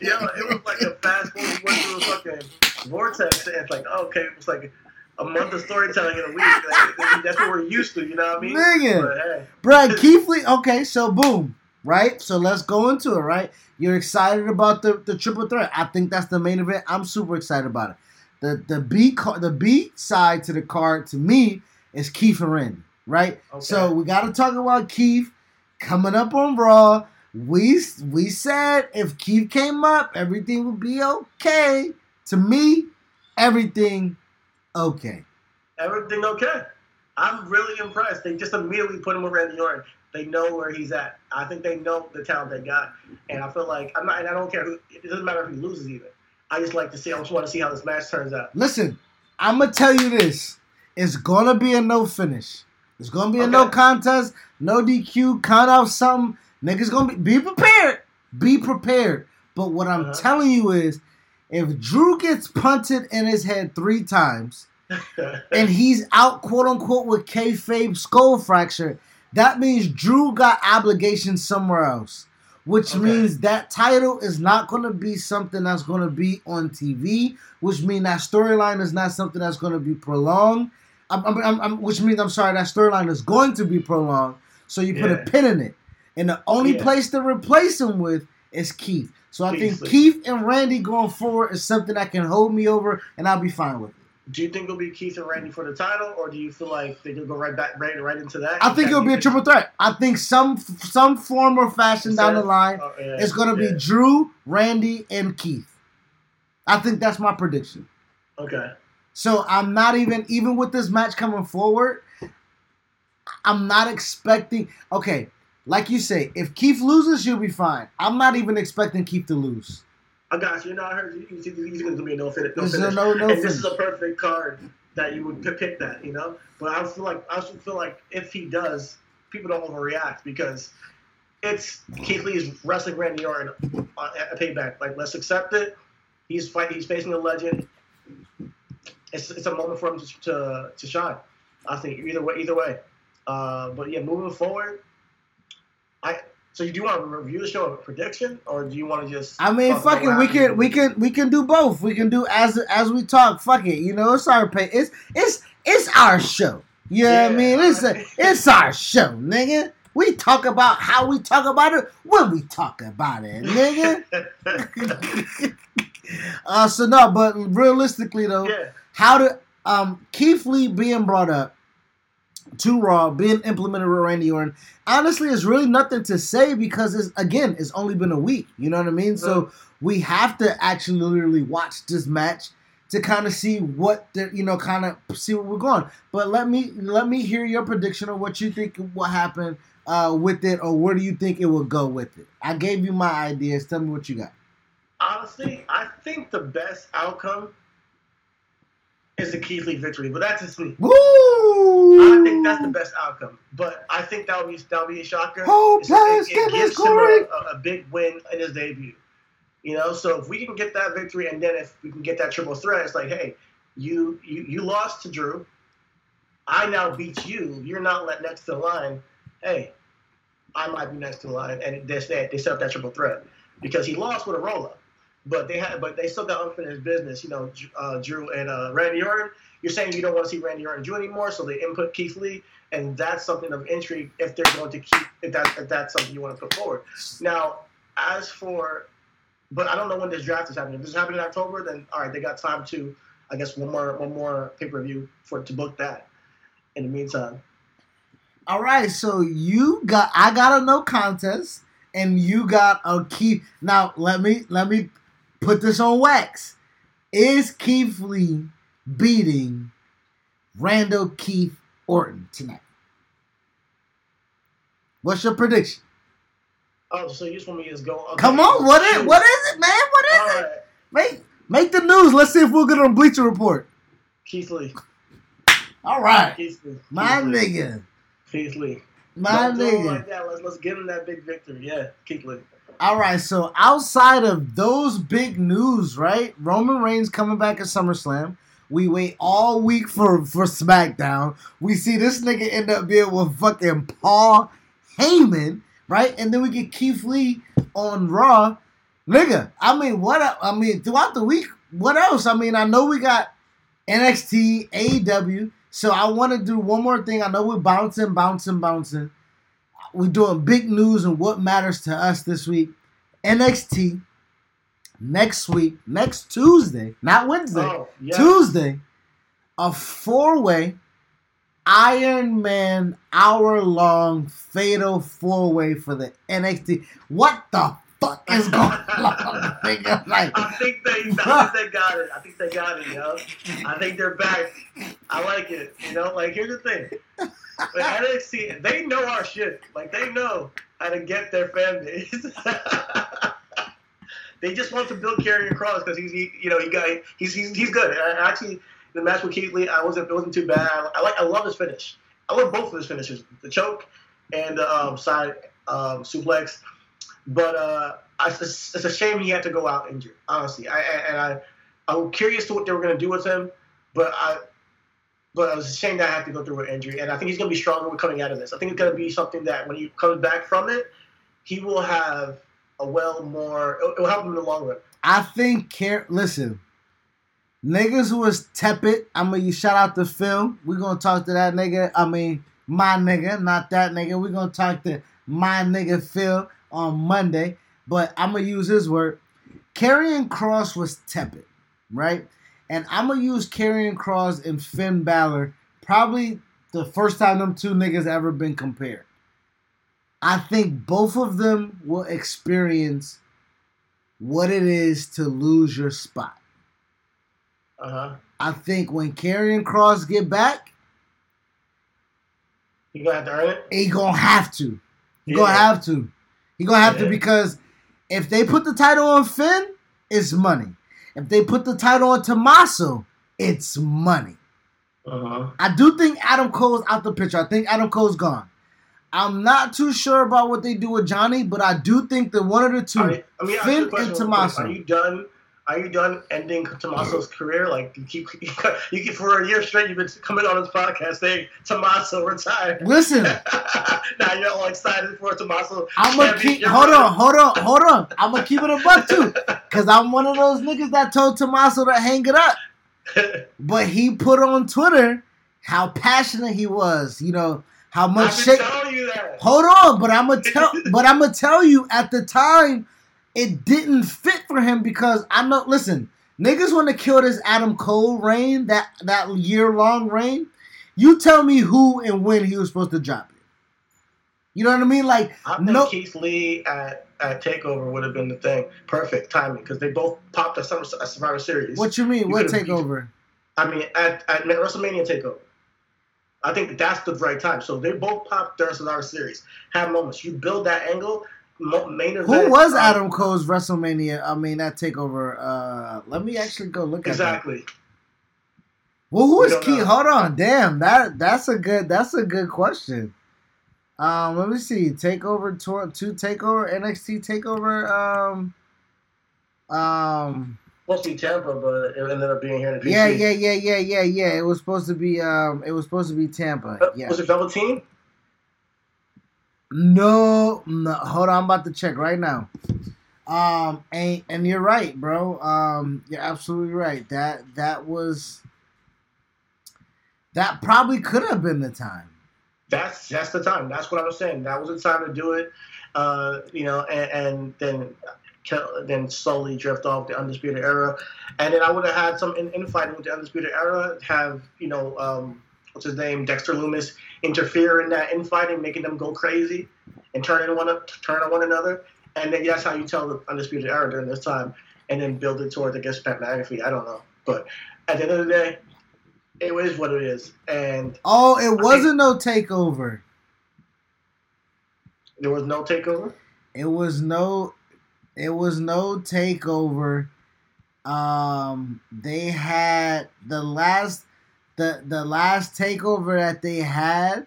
D: Yeah, it was like a fast forward. We went through a fucking vortex, and it's like, oh, okay, it was like a month of storytelling in a week. Like, that's what we're used to, you know what I mean?
C: Nigga.
D: But hey,
C: Brad Keith Lee. Okay, so boom, right? So let's go into it, right? You're excited about the, the triple threat. I think that's the main event. I'm super excited about it. The the B car, the B side to the card to me is Keith and Randy, right?
D: Okay.
C: So we got to talk about Keith coming up on Raw. We we said if Keith came up, everything would be okay. To me, everything okay.
D: everything okay. I'm really impressed. They just immediately put him with Randy Orton. They know where he's at. I think they know the talent they got, and I feel like I'm not. And I don't care who. It doesn't matter if he loses either. I just like to see. I just want to see how this match turns out.
C: Listen, I'm gonna tell you this: it's gonna be a no finish. It's gonna be a no contest, no DQ, count out something. Niggas gonna be be prepared. Be prepared. But what I'm
D: Uh-huh.
C: telling you is, if Drew gets punted in his head three times and he's out, quote unquote, with kayfabe skull fracture, that means Drew got obligations somewhere else. Which
D: Okay.
C: means that title is not going to be something that's going to be on TV. Which means that storyline is not something that's going to be prolonged. I'm, I'm, I'm, which means I'm sorry, that storyline is going to be prolonged. So you put a pin in it, and the only
D: Yeah.
C: place to replace him with is Keith. So I think
D: Keith.
C: And Randy going forward is something that can hold me over, and I'll be fine with it.
D: Do you think it'll be Keith and Randy for the title, or do you feel like they're gonna go right back, right, right into that?
C: I think it'll be a triple threat. I think some some form or fashion down the line,
D: Oh, yeah,
C: it's gonna
D: yeah.
C: be Drew, Randy, and Keith. I think that's my prediction.
D: Okay.
C: So I'm not even even with this match coming forward. I'm not expecting. Okay, like you say, if Keith loses, you'll be fine. I'm not even expecting Keith to lose.
D: I got you. You know, I heard you. you He's going to be a no finish. No
C: This is a
D: finish.
C: no- no
D: and this is a perfect card that you would pick, that. You know, but I feel like I also feel like if he does, people don't overreact because it's Keith Lee is wrestling Randy Orton at a payback. Like, let's accept it. He's fight. He's facing a legend. It's, it's a moment for him to, to to shine. I think either way. Either way. Uh, but yeah, moving forward, I. So you do want to review the show of a prediction, or do you want to just?
C: I mean, fuck it. We can we can we can do both. We can do as as we talk. Fuck it. You know, it's our pay. It's it's it's our show. You know what I mean? It's a, it's our show, nigga. We talk about how we talk about it when we talk about it, nigga. uh, so no, but realistically though,
D: yeah.
C: How to um Keith Lee being brought up to Raw, being implemented with Randy Orton, honestly, is really nothing to say because it's again, it's only been a week. You know what I mean? So we have to actually literally watch this match to kind of see what the you know, kind of see where we're going. But let me let me hear your prediction of what you think will happen uh, with it, or where do you think it will go with it? I gave you my ideas. Tell me what you got.
D: Honestly, I think the best outcome is the Keith Lee victory, but that's just me.
C: Woo!
D: I think that's the best outcome, but I think that would be that would be a shocker.
C: Oh,
D: it, it gives him a, a, a big win in his debut. You know, so if we can get that victory, and then if we can get that triple threat, it's like, hey, you you you lost to Drew. I now beat you. You're not let next to the line. Hey, I might be next to the line, and they they, they set up that triple threat because he lost with a roll up. But they had, but they still got unfinished business. You know, uh, Drew and uh, Randy Orton. You're saying you don't want to see Randy Orton and Drew anymore, so they input Keith Lee, and that's something of intrigue if they're going to keep if that if that's something you want to put forward. Now, as for, but I don't know when this draft is happening. If this is happening in October, then all right, they got time to, I guess, one more one more pay per view for to book that. In the meantime,
C: All right, so you got I got a no contest, and you got a key. Now let me let me put this on wax. Is Keith Lee beating Randall Keith Orton tonight? What's your prediction?
D: Oh, so you just want me to just go? Okay.
C: Come on, what is what is it, man? What is
D: All
C: it?
D: right.
C: Make make the news. Let's see if we'll get on Bleacher Report.
D: Keith Lee.
C: All right,
D: Keith Lee.
C: my
D: Keith Lee.
C: nigga,
D: Keith Lee.
C: my
D: Don't
C: nigga.
D: like that. Let's let's give him that big victory. Yeah, Keith Lee.
C: All right, so outside of those big news, right? Roman Reigns coming back at SummerSlam. We wait all week for for SmackDown. We see this nigga end up being with fucking Paul Heyman, right? And then we get Keith Lee on Raw. Nigga, I mean, what? I mean, throughout the week, what else? I mean, I know we got NXT, AEW. So I want to do one more thing. I know we're bouncing, bouncing, bouncing. We're doing big news and what matters to us this week. NXT next week, next Tuesday, not Wednesday,
D: Oh.
C: Tuesday, a four way Iron Man hour long fatal four way for the NXT. What the fuck is going on? nigga? Like,
D: I think they, I think they got it. I think they got it, yo. I think they're back. I like it. You know, like here's the thing. But NXT, they know our shit. Like they know how to get their fan base. they just want to build Karrion Kross because he's, he, you know, he got he's he's, he's good. And I- actually, the match with Keith Lee, I wasn't it wasn't too bad. I, I like I love his finish. I love both of his finishes, the choke and the um, side um, suplex. But uh, it's, a shame he had to go out injured. Honestly, I, I- and I I'm curious to what they were going to do with him, but I. But it was a shame that I had to go through an injury, and I think he's going to be stronger with coming out of this. I think it's going to be something that when he comes back from it, he will have a well more. It will help him in the long run.
C: I think care. listen, niggas who was tepid. I'm gonna shout out to Phil. We're gonna talk to that nigga. I mean, my nigga, not that nigga. We're gonna talk to my nigga Phil on Monday. But I'm gonna use his word. Karrion Kross was tepid, right? And I'm gonna use Karrion Kross and Finn Balor. Probably the first time them two niggas ever been compared. I think both of them will experience what it is to lose your spot.
D: Uh huh.
C: I think when Karrion Kross get back,
D: He's gonna have to earn it.
C: he gonna have to. He gonna have to. He gonna have to because if they put the title on Finn, it's money. If they put the title on Tommaso, it's money.
D: Uh huh.
C: I do think Adam Cole's out the picture. I think Adam Cole's gone. I'm not too sure about what they do with Johnny, but I do think that one of the two,
D: I mean, ask you a
C: Finn and. Tommaso.
D: Are you done? Are you done ending Tommaso's career? Like you keep, you keep for a year straight. You've been coming on this podcast saying Tommaso retired.
C: Listen,
D: now you're all excited for Tommaso.
C: I'm gonna keep. Hold on, hold on, hold on. I'm gonna keep it a buck too, cause I'm one of those niggas that told Tommaso to hang it up. But he put on Twitter how passionate he was. You know how much shit.
D: telling you that.
C: Hold on, but I'm gonna tell. but I'm gonna tell you at the time, it didn't fit for him because I know. Listen, niggas want to kill this Adam Cole reign, that that year long reign. You tell me who and when he was supposed to drop it. You know what I mean? Like
D: I think
C: no.
D: Keith Lee at, at Takeover would have been the thing. Perfect timing because they both popped a Summer a Survivor Series.
C: What you mean?
D: You
C: what takeover?
D: I mean, at, at WrestleMania Takeover. I think that's the right time. So they both popped their Survivor Series. Have moments. You build that angle. Main event.
C: Who was Adam Cole's WrestleMania? I mean, that takeover. Uh, let me actually go look at that.
D: Exactly.
C: Well, who
D: We
C: is Keith?
D: know.
C: Hold on, damn that that's a good that's a good question. Um, let me see. Takeover tour two takeover NXT takeover. Um, um,
D: Supposed to be Tampa, but it ended up being here in the PC.
C: yeah, yeah, yeah, yeah, yeah, yeah. It was supposed to be um, it was supposed to be Tampa.
D: Uh,
C: Yeah.
D: Was it Double Team?
C: No, no. Hold on, I'm about to check right now. Um, and and you're right, bro. Um, you're absolutely right. That that was that probably could have been the time.
D: That's that's the time. That's what I was saying. That was the time to do it. Uh, you know, and, and then then slowly drift off the undisputed era, and then I would have had some in, infighting with the undisputed era. Have you know um, what's his name, Dexter Lumis, interfere in that infighting, making them go crazy and turning one up, turn on one another, and then that's how you tell the undisputed era during this time, and then build it towards I guess Pat McAfee. I don't know, but at the end of the day, it is what it is, and
C: Oh, it wasn't no takeover.
D: there was no takeover.
C: It was no it was no takeover. Um they had the last the the last takeover that they had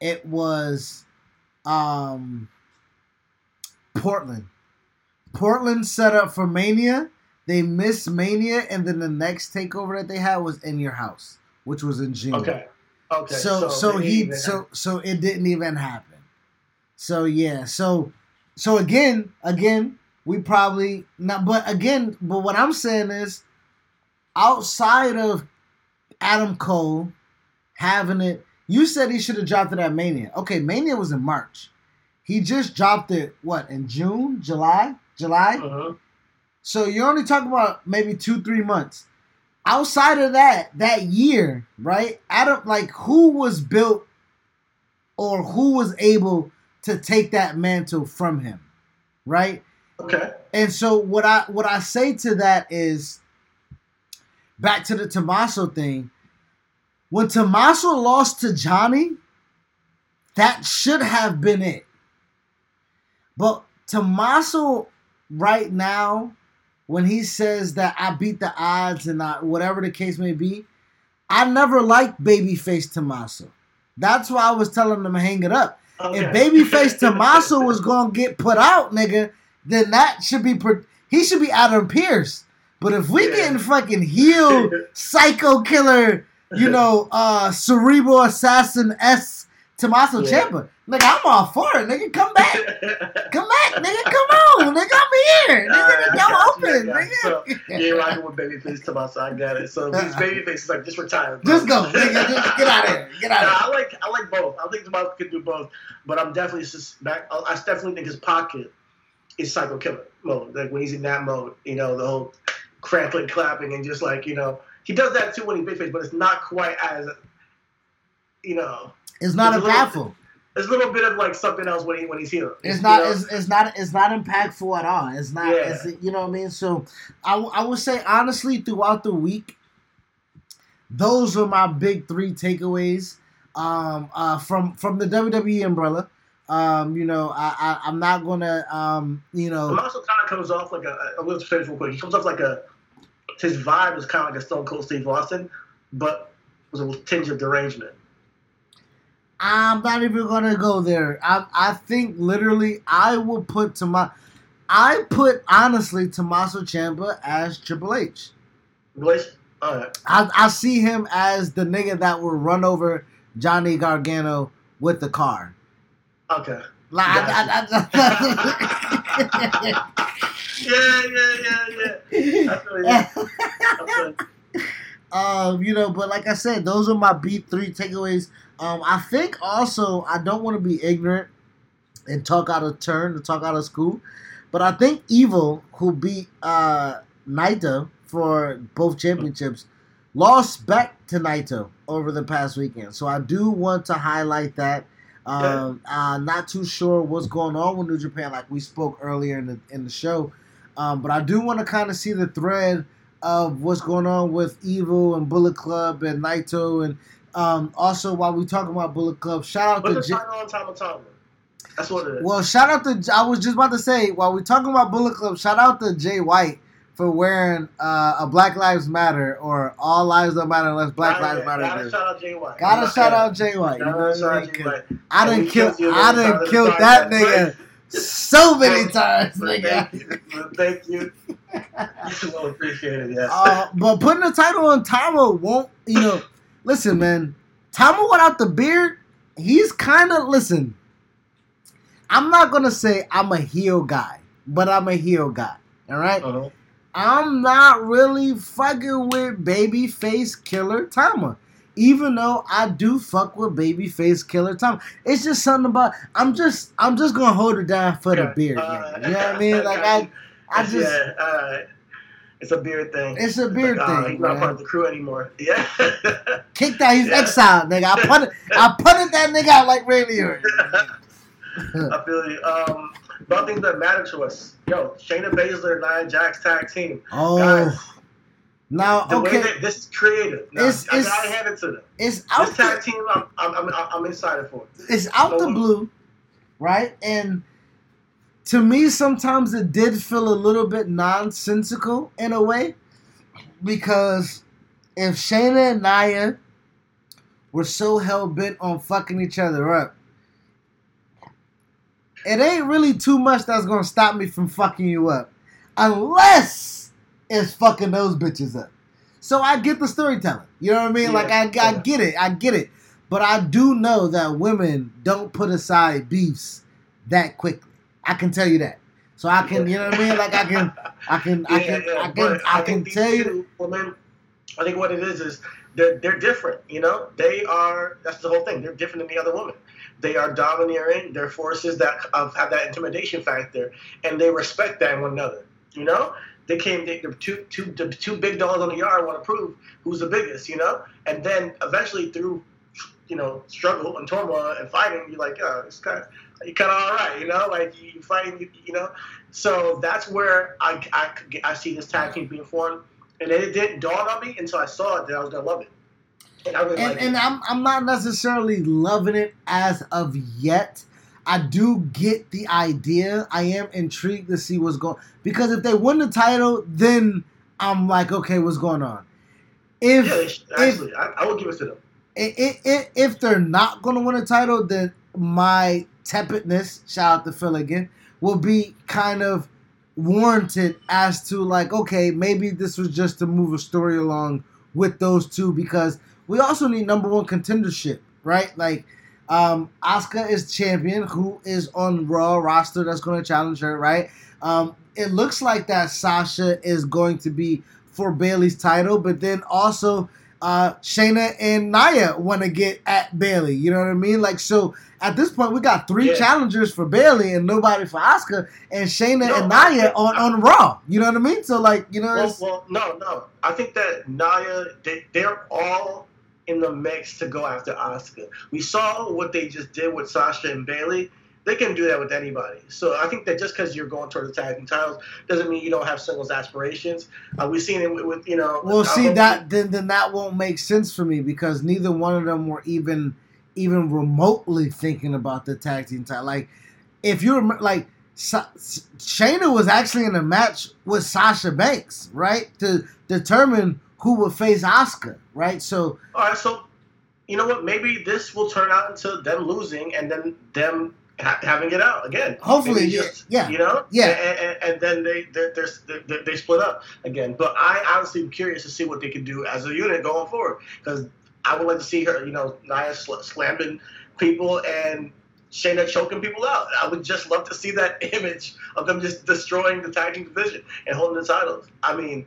C: it was um Portland. Portland set up for Mania. They missed Mania, and then the next takeover that they had was in your house, which was in June.
D: Okay. Okay.
C: So so,
D: they
C: he
D: even-
C: so so it didn't even happen. So yeah. So so again again we probably not. But again, but what I'm saying is, outside of Adam Cole having it, you said he should have dropped it at Mania. Okay, Mania was in March. He just dropped it what in June, July, July.
D: Mhm.
C: So you're only talking about maybe two, three months. Outside of that, that year, right? Adam, like who was built or who was able to take that mantle from him, right?
D: Okay.
C: And so what I what I say to that is back to the Tommaso thing. When Tommaso lost to Johnny, that should have been it. But Tommaso right now, when he says that I beat the odds and I, whatever the case may be, I never liked babyface Tommaso. That's why I was telling him to hang it up.
D: okay.
C: If babyface Tommaso was gonna get put out, nigga, then that should be he should be Adam Pearce. But if we
D: Yeah.
C: getting fucking heel psycho killer, you know, uh cerebral assassin S Tommaso
D: Yeah.
C: Ciampa, nigga, I'm all for it, nigga. Come back, come back, nigga. Come on, nigga. I'm here, nigga. The door open,
D: you. So,
C: nigga.
D: You're rocking with babyface Tommaso. I got it. So these babyface is like just retire. bro.
C: Just go, nigga. Just get out of here. Get out
D: Nah,
C: of here.
D: I like I like both. I think Tommaso could do both, but I'm definitely just back. I definitely think his pocket is psycho killer mode. Like when he's in that mode, you know, the whole crampling, clapping, and just like you know, he does that too when he's big face, but it's not quite as, you know,
C: It's not
D: It's a little-
C: impactful.
D: there's a little bit of like something else when he when he's here.
C: It's not.
D: know?
C: It's, it's not. It's not impactful at all. It's not.
D: Yeah.
C: It's, you know what I mean. So, I I would say honestly, throughout the week, those are my big three takeaways um, uh, from from the WWE umbrella. Um, you know, I, I I'm not gonna um, you know.
D: Kind of comes off like a. I'm going to finish real quick. He comes off like a. His vibe is kind of like a Stone Cold Steve Austin, but with a tinge of derangement.
C: I'm not even gonna go there. I I think literally I will put to my. I put honestly Tommaso Ciampa as Triple H.
D: Relation. All right.
C: I, I see him as the nigga that will run over Johnny Gargano with the car.
D: Okay.
C: Like, I, I, I,
D: Yeah, yeah, yeah, yeah. I feel you. I feel you.
C: um, you know, but like I said, those are my B three takeaways. Um, I think also I don't want to be ignorant and talk out of turn and talk out of school, but I think Evil, who beat uh, Naito for both championships, lost back to Naito over the past weekend. So I do want to highlight that. Um, uh, not too sure what's going on with New Japan, like we spoke earlier in the in the show, um, but I do want to kind of see the thread of what's going on with Evil and Bullet Club and Naito, and um, also while we talking about Bullet Club, shout out
D: Put
C: to
D: the
C: J-
D: on Tama Tonga. That's what it is.
C: well, shout out to I was just about to say while we talking about Bullet Club, shout out to Jay White for wearing uh, a Black Lives Matter or All Lives Don't Matter unless Black
D: Gotta-
C: Lives Matter.
D: Gotta shout out Jay White.
C: Gotta shout out Jay White. You know
D: Gotta
C: what
D: shout
C: I
D: out
C: mean?
D: Jay
C: 'Cause
D: White.
C: I done
D: we
C: killed I
D: on the
C: done killed that nigga so many times, nigga.
D: Thank you. But Thank you. well appreciated, yes.
C: Uh, but putting the title on Tama won't, you know. listen, man. Tama without the beard, he's kind of listen. I'm not gonna say I'm a heel guy, but I'm a heel guy. All right?
D: Uh-huh.
C: I'm not really fucking with babyface killer Tama. Even though I do fuck with babyface killer Tama. It's just something about I'm just I'm just gonna hold it down for the beard.
D: Uh,
C: you know what I mean? Like I I just
D: yeah, right. It's a beard thing.
C: It's a beard
D: like, oh,
C: thing,
D: He's not part of the crew anymore. Yeah.
C: kicked out, he's
D: Yeah.
C: exiled, nigga. I put it I put it that nigga out like Randy Orton.
D: I feel you. Um, about things that matter to us. Yo, Shayna Baszler, Nia Jax tag team.
C: Oh
D: Guys.
C: Now
D: The way
C: okay.
D: that this is creative. Now,
C: It's-
D: I
C: it's-
D: gotta hand it to them.
C: It's out
D: This
C: the,
D: tag team, I'm, I'm, I'm, I'm excited for.
C: it's out the blue, right? And to me, sometimes it did feel a little bit nonsensical in a way because if Shayna and Nia were so hell bent on fucking each other up, it ain't really too much that's gonna stop me from fucking you up, unless it's fucking those bitches up. So I get the storytelling. You know what I mean?
D: Yeah,
C: like I, I get it. I get it. But I do know that women don't put aside beefs that quickly. I can tell you that. So I can, you know what I mean? Like I can, I can, I can, I can,
D: but
C: I can tell you.
D: Women, I think what it is is they're they're different. You know, they are. That's the whole thing. They're different than the other women. They are domineering. They're forces that have that intimidation factor, and they respect that in one another. You know, they came. They, the two two the two big dogs on the yard want to prove who's the biggest. You know, and then eventually through you know struggle and turmoil and fighting, you're like, oh, yeah, it's kind of you kind of all right. You know, like you, you fight. You, you know, so that's where I, I, I see this tag team being formed, and it didn't dawn on me until I saw it that I was gonna love it. And I really
C: and,
D: like
C: and. I'm I'm not necessarily loving it as of yet. I do get the idea. I am intrigued to see what's going because if they win the title, then I'm like, okay, what's going on? If
D: yeah, should-
C: if
D: I, I would give it to them.
C: i- i- i- if they're not going to win a title, then my tepidness, shout out to Phil again, will be kind of warranted as to like, okay, maybe this was just to move a story along with those two because we also need number one contendership, right? Like, um, Asuka is champion, who is on Raw roster that's going to challenge her, right? Um, it looks like that Sasha is going to be for Bayley's title, but then also uh, Shayna and Nia want to get at Bayley. You know what I mean? Like, so at this point, we got three
D: Yeah.
C: challengers for Bayley and nobody for Asuka, and Shayna
D: No,
C: and Nia on, on Raw. You know what I mean? So, like, you know,
D: Well, well, no, no. I think that Nia, they, they're all in the mix to go after Asuka. We saw what they just did with Sasha and Bayley. They can do that with anybody. So I think that just because you're going toward the tag team titles doesn't mean you don't have singles aspirations. Uh, we've seen it with, with you know.
C: Well, see that then then that won't make sense for me because neither one of them were even even remotely thinking about the tag team title. Like, if you're like Sa- Shayna was actually in a match with Sasha Banks, right, to determine who would face Asuka, right? So
D: All right, so you know what? Maybe this will turn out into them losing and then them ha- having it out again.
C: Hopefully, yeah,
D: just,
C: yeah,
D: You know,
C: yeah.
D: and, and, and then they they're, they're, they're, they split up again. But I honestly am curious to see what they can do as a unit going forward because I would like to see her, you know, Nia sl- slamming people and. Shayna choking people out. I would just love to see that image of them just destroying the tag team division and holding the titles. I mean,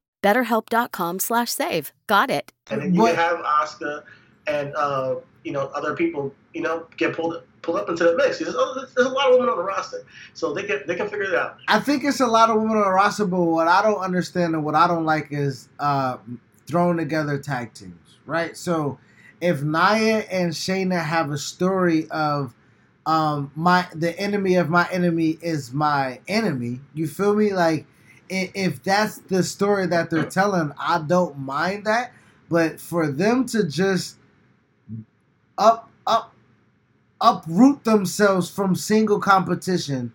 A: BetterHelp.com slash save. Got it.
D: and then you
C: What-
D: have Asuka and uh, you know other people you know get pulled pulled up into the mix. There's, oh, there's- there's a lot of women on the roster, so they can they can figure it out.
C: I think it's a lot of women on the roster, but what I don't understand and what I don't like is uh, throwing together tag teams, right? So if Nia and Shayna have a story of um, my the enemy of my enemy is my enemy, you feel me? Like i- if that's the story that they're telling, I don't mind that. But for them to just up up uproot themselves from single competition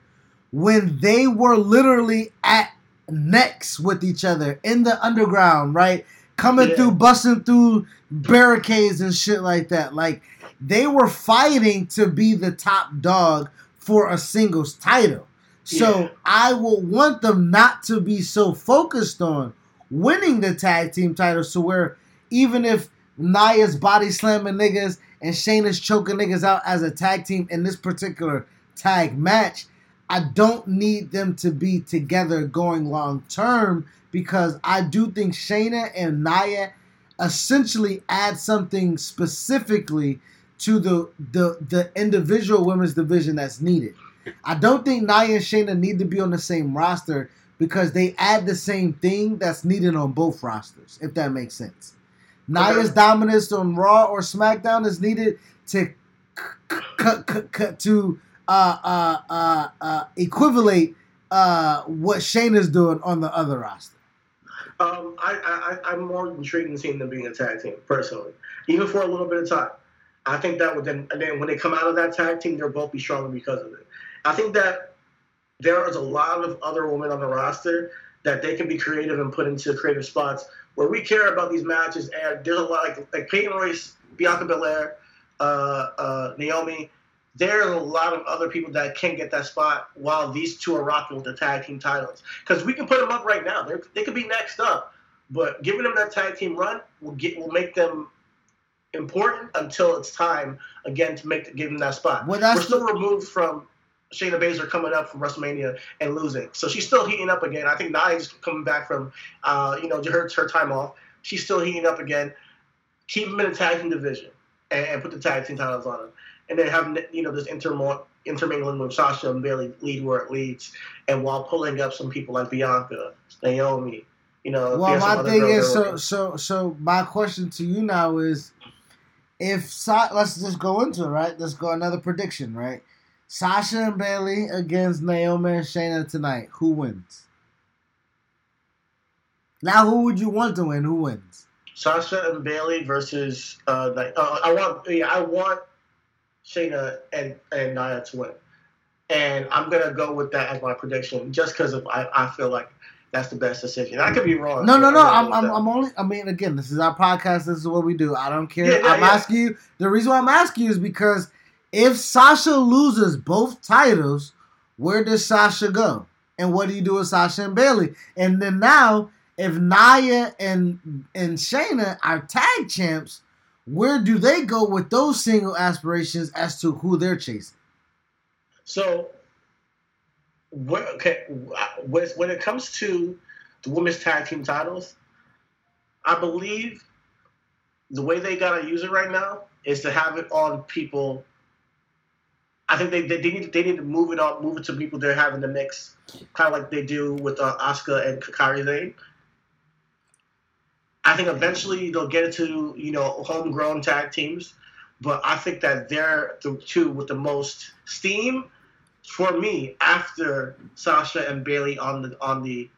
C: when they were literally at necks with each other in the underground, right? Coming
D: Yeah.
C: through, busting through barricades and shit like that. Like they were fighting to be the top dog for a singles title. So
D: Yeah.
C: I will want them not to be so focused on winning the tag team titles to where even if Nia's body slamming niggas and Shayna's choking niggas out as a tag team in this particular tag match, I don't need them to be together going long term because I do think Shayna and Nia essentially add something specifically to the the the individual women's division that's needed. I don't think Nia and Shayna need to be on the same roster because they add the same thing that's needed on both rosters, if that makes sense. Nia's dominance on Raw or SmackDown is needed to c- c- c- to uh, uh, uh, uh, equivalate uh, what Shayna's doing on the other roster.
D: Um, I, I, I- I'm more intrigued in seeing them being a tag team, personally. Even for a little bit of time. I think that would then, and then when they come out of that tag team, they'll both be stronger because of it. I think that there is a lot of other women on the roster that they can be creative and put into creative spots where we care about these matches. And there's a lot like like Peyton Royce, Bianca Belair, uh, uh, Naomi. There's a lot of other people that can get that spot while these two are rocking with the tag team titles. Because we can put them up right now. They're, they could be next up, but giving them that tag team run will get will make them important until it's time again to make give them that spot.
C: Well, that's
D: We're still removed from Shayna Baszler coming up from WrestleMania and losing, so she's still heating up again. I think Nia's coming back from, uh, you know, her her time off. She's still heating up again. Keep them in the tag team division and, and put the tag team titles on them, and then have you know this intermo- intermingling with Sasha and Bayley lead where it leads, and while pulling up some people like Bianca, Naomi, you know.
C: Well, my thing is, so so so my question to you now is, if Sa- let's just go into it, right? Let's go another prediction, right? Sasha and Bayley against Naomi and Shayna tonight. Who wins? Now, who would you want to win? Who wins?
D: Sasha and Bayley versus uh, Ni- uh I want yeah, I want Shayna and and Nia to win, and I'm gonna go with that as my prediction just because of I, I feel like that's the best decision. I could be wrong.
C: No, no, no.
D: I'm
C: I'm,
D: gonna
C: I'm,
D: go
C: I'm only. I mean, again, this is our podcast. This is what we do. I don't care.
D: Yeah, yeah,
C: I'm
D: yeah.
C: asking you. The reason why I'm asking you is because if Sasha loses both titles, where does Sasha go? And what do you do with Sasha and Bayley? And then now, if Nia and and Shayna are tag champs, where do they go with those single aspirations as to who they're chasing?
D: So, when, okay, when it comes to the women's tag team titles, I believe the way they gotta use it right now is to have it on people. I think they, they, they need they need to move it up, move it to people they're having the mix, kind of like they do with uh, Asuka and Kairi Sane. I think eventually they'll get it to you know homegrown tag teams, but I think that they're the two with the most steam for me after Sasha and Bayley on the on the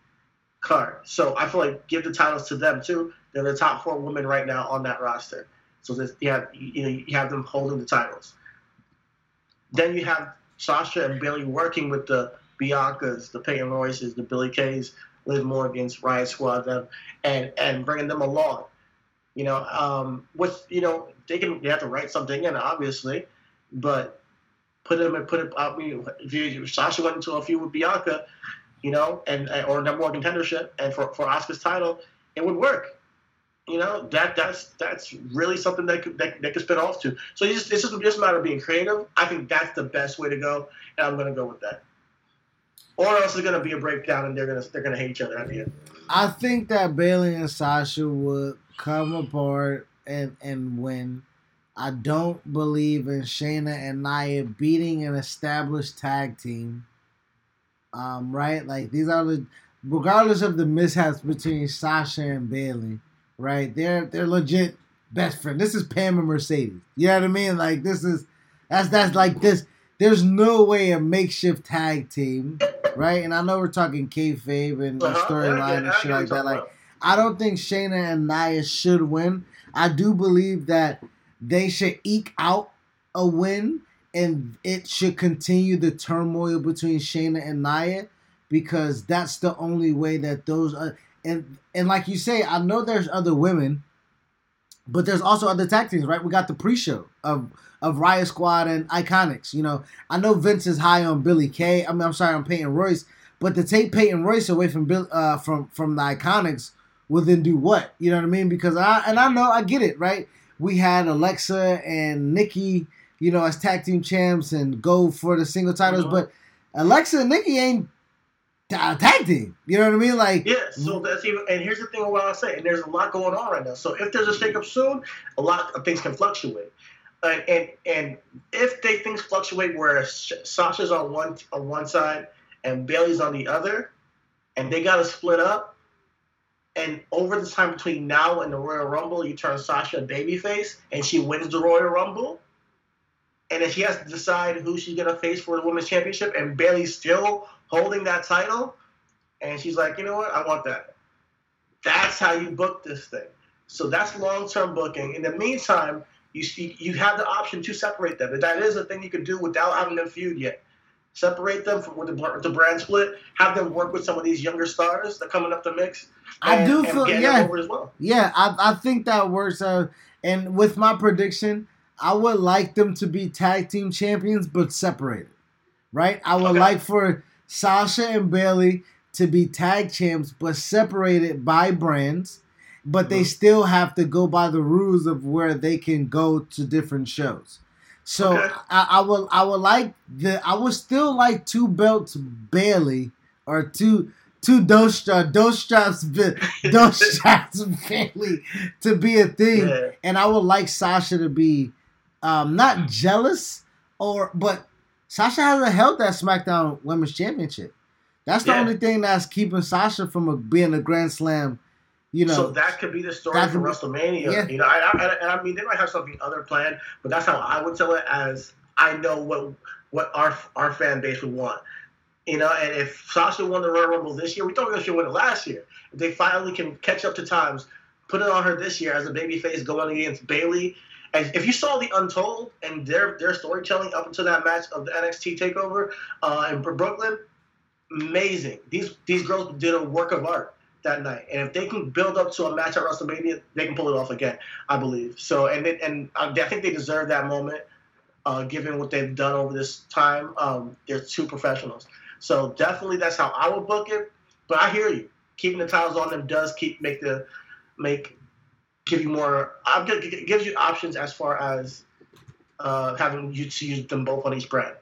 D: card. So I feel like give the titles to them too. They're the top four women right now on that roster. So you have you know you have them holding the titles. Then you have Sasha and Bayley working with the Biancas, the Peyton Royces, the Billie Kays, Liv Morgans, Riot Squad, them, and and bringing them along. You know, um, with you know they can they have to write something in obviously, but put them and put it. I mean, if, you, if Sasha went into a feud with Bianca, you know, and and- or number one contendership, and for for Asuka's title, it would work. You know that that's that's really something that could that, that could spin off to. So it's just it's just, just a matter of being creative. I think that's the best way to go, and I'm gonna go with that. Or else it's gonna be a breakdown, and they're gonna they're gonna hate each other at the end.
C: I think that Bayley and Sasha would come apart and and win. I don't believe in Shayna and Nia beating an established tag team. Um, right? Like these are the regardless of the mishaps between Sasha and Bayley, right? They're they're legit best friend. This is Pam and Mercedes. You know what I mean? Like this is that's that's like this. There's no way a makeshift tag team, right? And I know we're talking kayfabe and
D: Uh-huh.
C: storyline and shit like that. Like I don't think Shayna and Nia should win. I do believe that they should eke out a win and it should continue the turmoil between Shayna and Nia because that's the only way that those are and and like you say, I know there's other women But there's also other tag teams, right? We got the pre-show of of Riot Squad and Iconics. You know, I know Vince is high on Billie Kay. I mean, I'm sorry, on Peyton Royce. But to take Peyton Royce away from Bill, uh, from from the Iconics will then do what? You know what I mean? Because I and I know I get it, right? We had Alexa and Nikki, you know, as tag team champs and go for the single titles,
D: Mhm.
C: but Alexa and Nikki ain't ta- tag team. You know what I mean? Like,
D: Yeah, so that's even. And here's the thing: what I say, and there's a lot going on right now. So if there's a shakeup soon, a lot of things can fluctuate. And and, and if they things fluctuate where Sasha's on one on one side and Bayley's on the other, and they got to split up, and over the time between now and the Royal Rumble, you turn Sasha babyface, and she wins the Royal Rumble. And then she has to decide who she's gonna face for the women's championship, and Bayley's still holding that title. And she's like, you know what? I want that. That's how you book this thing. So that's long-term booking. In the meantime, you see, you have the option to separate them. And that is a thing you can do without having them feud yet. Separate them from with the, the brand split. Have them work with some of these younger stars that are coming up the mix.
C: I do
D: and
C: feel- yeah.
D: well.
C: Yeah, I, I think that works. And with my prediction, I would like them to be tag team champions, but separated. Right? I would
D: Okay.
C: like for Sasha and Bayley to be tag champs, but separated by brands. But they
D: Mhm.
C: still have to go by the rules of where they can go to different shows. So
D: Okay.
C: I, I will I would like the I would still like two belts Bayley or two two dose straps dose straps Ba- dose straps Bayley to be a thing,
D: Yeah.
C: and I would like Sasha to be um, not jealous or but Sasha hasn't held that SmackDown Women's Championship. That's the
D: Yeah.
C: only thing that's keeping Sasha from a, being a Grand Slam. You know,
D: so that could be the story for
C: be-
D: WrestleMania.
C: yeah.
D: You know, I, I, and I mean, they might have something other planned, but that's how I would tell it. As I know what what our our fan base would want. You know, and if Sasha won the Royal Rumble this year, we thought she would win it last year. If they finally can catch up to times, put it on her this year as a babyface going against Bayley. If you saw the Untold and their their storytelling up until that match of the NXT Takeover uh, in Brooklyn, amazing. These these girls did a work of art that night, and if they can build up to a match at WrestleMania, they can pull it off again. I believe so, and it, and I I think they deserve that moment, uh, given what they've done over this time. Um, they're two professionals, so definitely that's how I would book it. But I hear you. Keeping the titles on them does keep make the make give you more. It gives you options as far as uh, having you to use them both on each brand.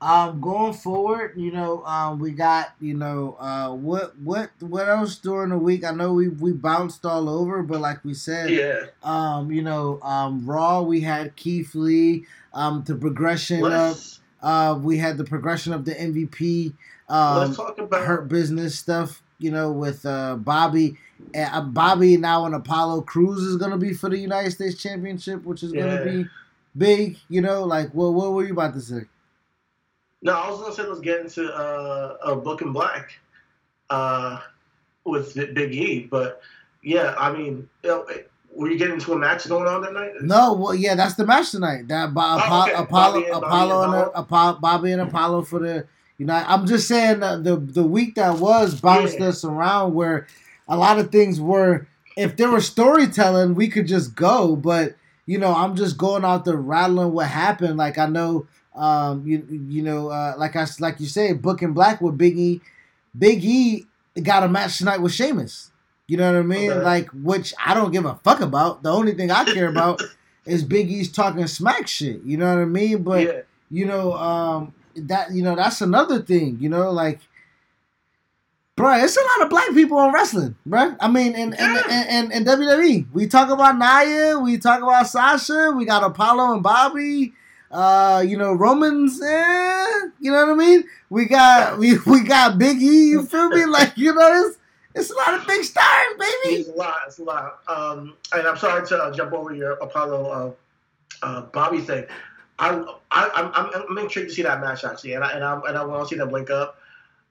C: Um, going forward, you know, um, we got, you know, uh, what, what, what else during the week? I know we we bounced all over, but like we said,
D: Yeah,
C: um, you know, um, Raw we had Keith Lee, um, the progression of,
D: let's
C: uh, we had the progression of the MVP, um,
D: let's talk about
C: hurt business stuff, you know, with uh Bobby, uh, Bobby now and Apollo Crews is gonna be for the United States Championship, which is gonna
D: Yeah.
C: be big, you know, like what, what were you about to say?
D: No, I was gonna say let's get into uh, a book in black uh, with Big E, but yeah, I mean, you know, were you getting into a match going on that night?
C: No, well, yeah, that's the match tonight. That Bo-
D: Oh, okay.
C: Apollo,
D: Bobby and- Bobby
C: Apollo,
D: and
C: and, uh, Apollo, Bobby and Apollo for the United. I'm just saying the the week that was bounced
D: Yeah.
C: us around where a lot of things were. If there was storytelling, we could just go, but you know, I'm just going out there rattling what happened. Like I know, um, you you know, uh, like I like you say, Book and Black with Big E. Big E got a match tonight with Sheamus. You know what I mean?
D: Okay.
C: Like, which I don't give a fuck about. The only thing I care about is Big E's talking smack shit. You know what I mean? But
D: yeah,
C: you know, um, that you know, that's another thing. You know, like, bro, it's a lot of black people on wrestling, bro. I mean, in in,
D: Yeah.
C: in, in, in WWE, we talk about Nia, we talk about Sasha, we got Apollo and Bobby. Uh, you know, Romans, eh, you know what I mean? We got we we got Big E, you feel me? Like, you know, it's it's a lot of big stars, baby.
D: it's a lot. It's a lot. Um, and I'm sorry to uh, jump over your Apollo uh, uh, Bobby thing. I, I I'm, I'm intrigued to see that match actually, and I and I and I want to see them link up.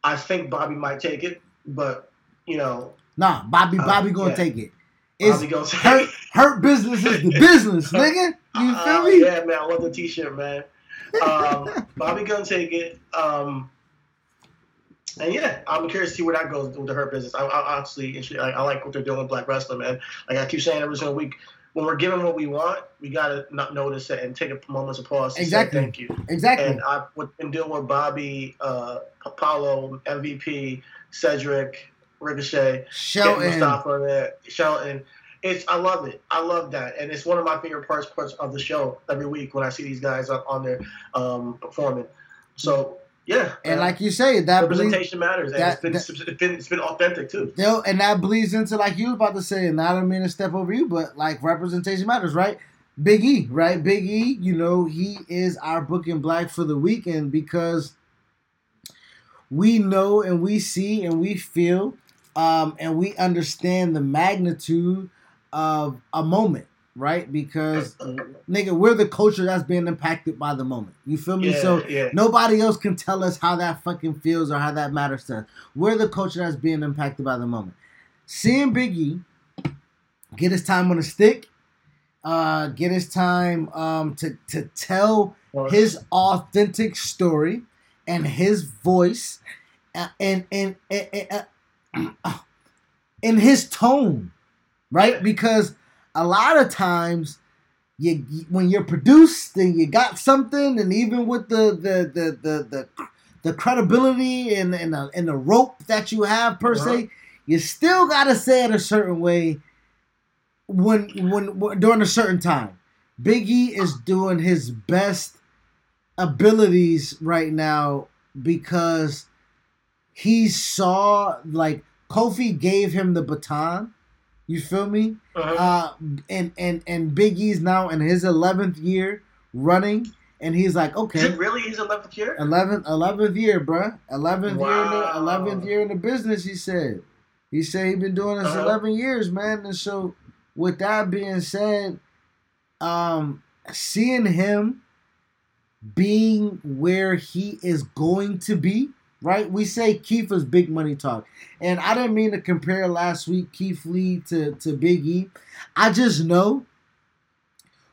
D: I think Bobby might take it, but you know,
C: Nah, Bobby,
D: Uh,
C: Bobby gonna
D: yeah.
C: take it. It's
D: Bobby gonna take
C: hurt,
D: it.
C: hurt business is the business, nigga. You feel
D: Uh,
C: me?
D: Yeah, man, I love the T-shirt, man. Um, Bobby gonna take it. Um, and yeah, I'm curious to see where that goes with the Hurt business. I, I honestly, I, I like what they're doing with Black Wrestling, man. Like I keep saying every single week, when we're given what we want, we gotta not notice it and take a moment moment's pause. To
C: Exactly.
D: Say thank you.
C: Exactly.
D: And I've been dealing with Bobby, uh, Apollo, MVP, Cedric, Ricochet,
C: Shelton.
D: Mustafa there, Shelton. It's I love it. I love that, and it's one of my favorite parts parts of the show every week when I see these guys on, on there um, performing. So yeah,
C: And
D: man,
C: like you say, that
D: representation matters, and
C: that-
D: it's, been,
C: that-
D: it's been it's been authentic too.
C: and that bleeds into like you was about to say, and I don't mean to step over you, but like representation matters, right? Big E, right? Big E, you know, he is our booking black for the weekend because we know and we see and we feel um, and we understand the magnitude of a moment, right? Because nigga, we're the culture that's being impacted by the moment. You feel me?
D: Yeah,
C: so
D: yeah.
C: nobody else can tell us how that fucking feels or how that matters to us. We're the culture that's being impacted by the moment. Seeing Biggie get his time on a stick, uh, get his time um, to to tell his authentic story and his voice uh, and and, and, and uh, in his tone, right? Because a lot of times you when you're produced and you got something, and even with the the the the the, the credibility and and the, and the rope that you have per
D: Uh-huh.
C: se, you still gotta say it a certain way when when, when during a certain time. Biggie is doing his best abilities right now because he saw like Kofi gave him the baton. You feel me?
D: Uh-huh.
C: Uh, and and and Big E's now in his eleventh year running, and he's like,
D: Is
C: okay,
D: it really his 11th year?
C: 11th, 11th year, bruh. 11th year in the 11th year in the business. He said. He said he been doing this
D: Uh-huh.
C: 11 years, man. And so, with that being said, um, seeing him being where he is going to be, right? We say Keith is big money talk, and I didn't mean to compare last week Keith Lee to to Big E. I just know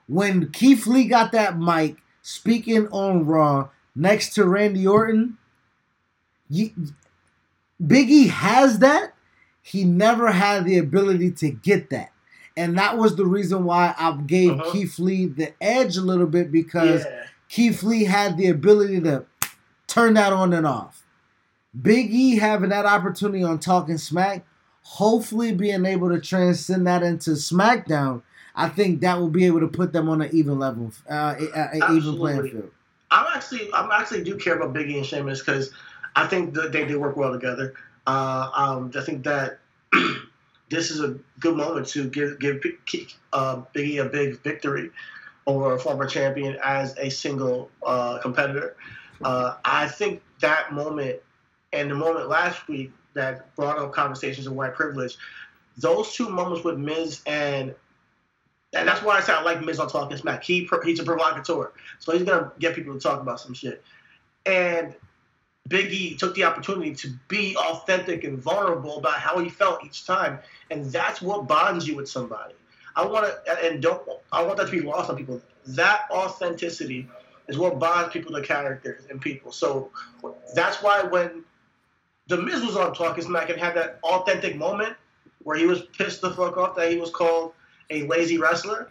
C: when Keith Lee got that mic speaking on Raw next to Randy Orton, you, Big E has that. He never had the ability to get that. And that was the reason why I gave
D: Uh-huh.
C: Keith Lee the edge a little bit because
D: Yeah.
C: Keith Lee had the ability to turn that on and off. Big E having that opportunity on Talking Smack, hopefully being able to transcend that into SmackDown, I think that will be able to put them on an even level, uh, a, a- a even playing field.
D: I'm actually, I'm actually do care about Biggie and Sheamus because I think that they, they work well together. Uh, um, I think that this is a good moment to give give Big- uh, Biggie a big victory over a former champion as a single uh, competitor. Uh, I think that moment and the moment last week that brought up conversations of white privilege, those two moments with Miz and and that's why I say I like Miz on Talking Smack. He he's a provocateur, so he's gonna get people to talk about some shit. And Big E took the opportunity to be authentic and vulnerable about how he felt each time, and that's what bonds you with somebody. I want to, and don't, I want that to be lost on people. That authenticity is what bonds people to characters and people. So that's why when the Miz was on Talking Smack and had that authentic moment where he was pissed the fuck off that he was called a lazy wrestler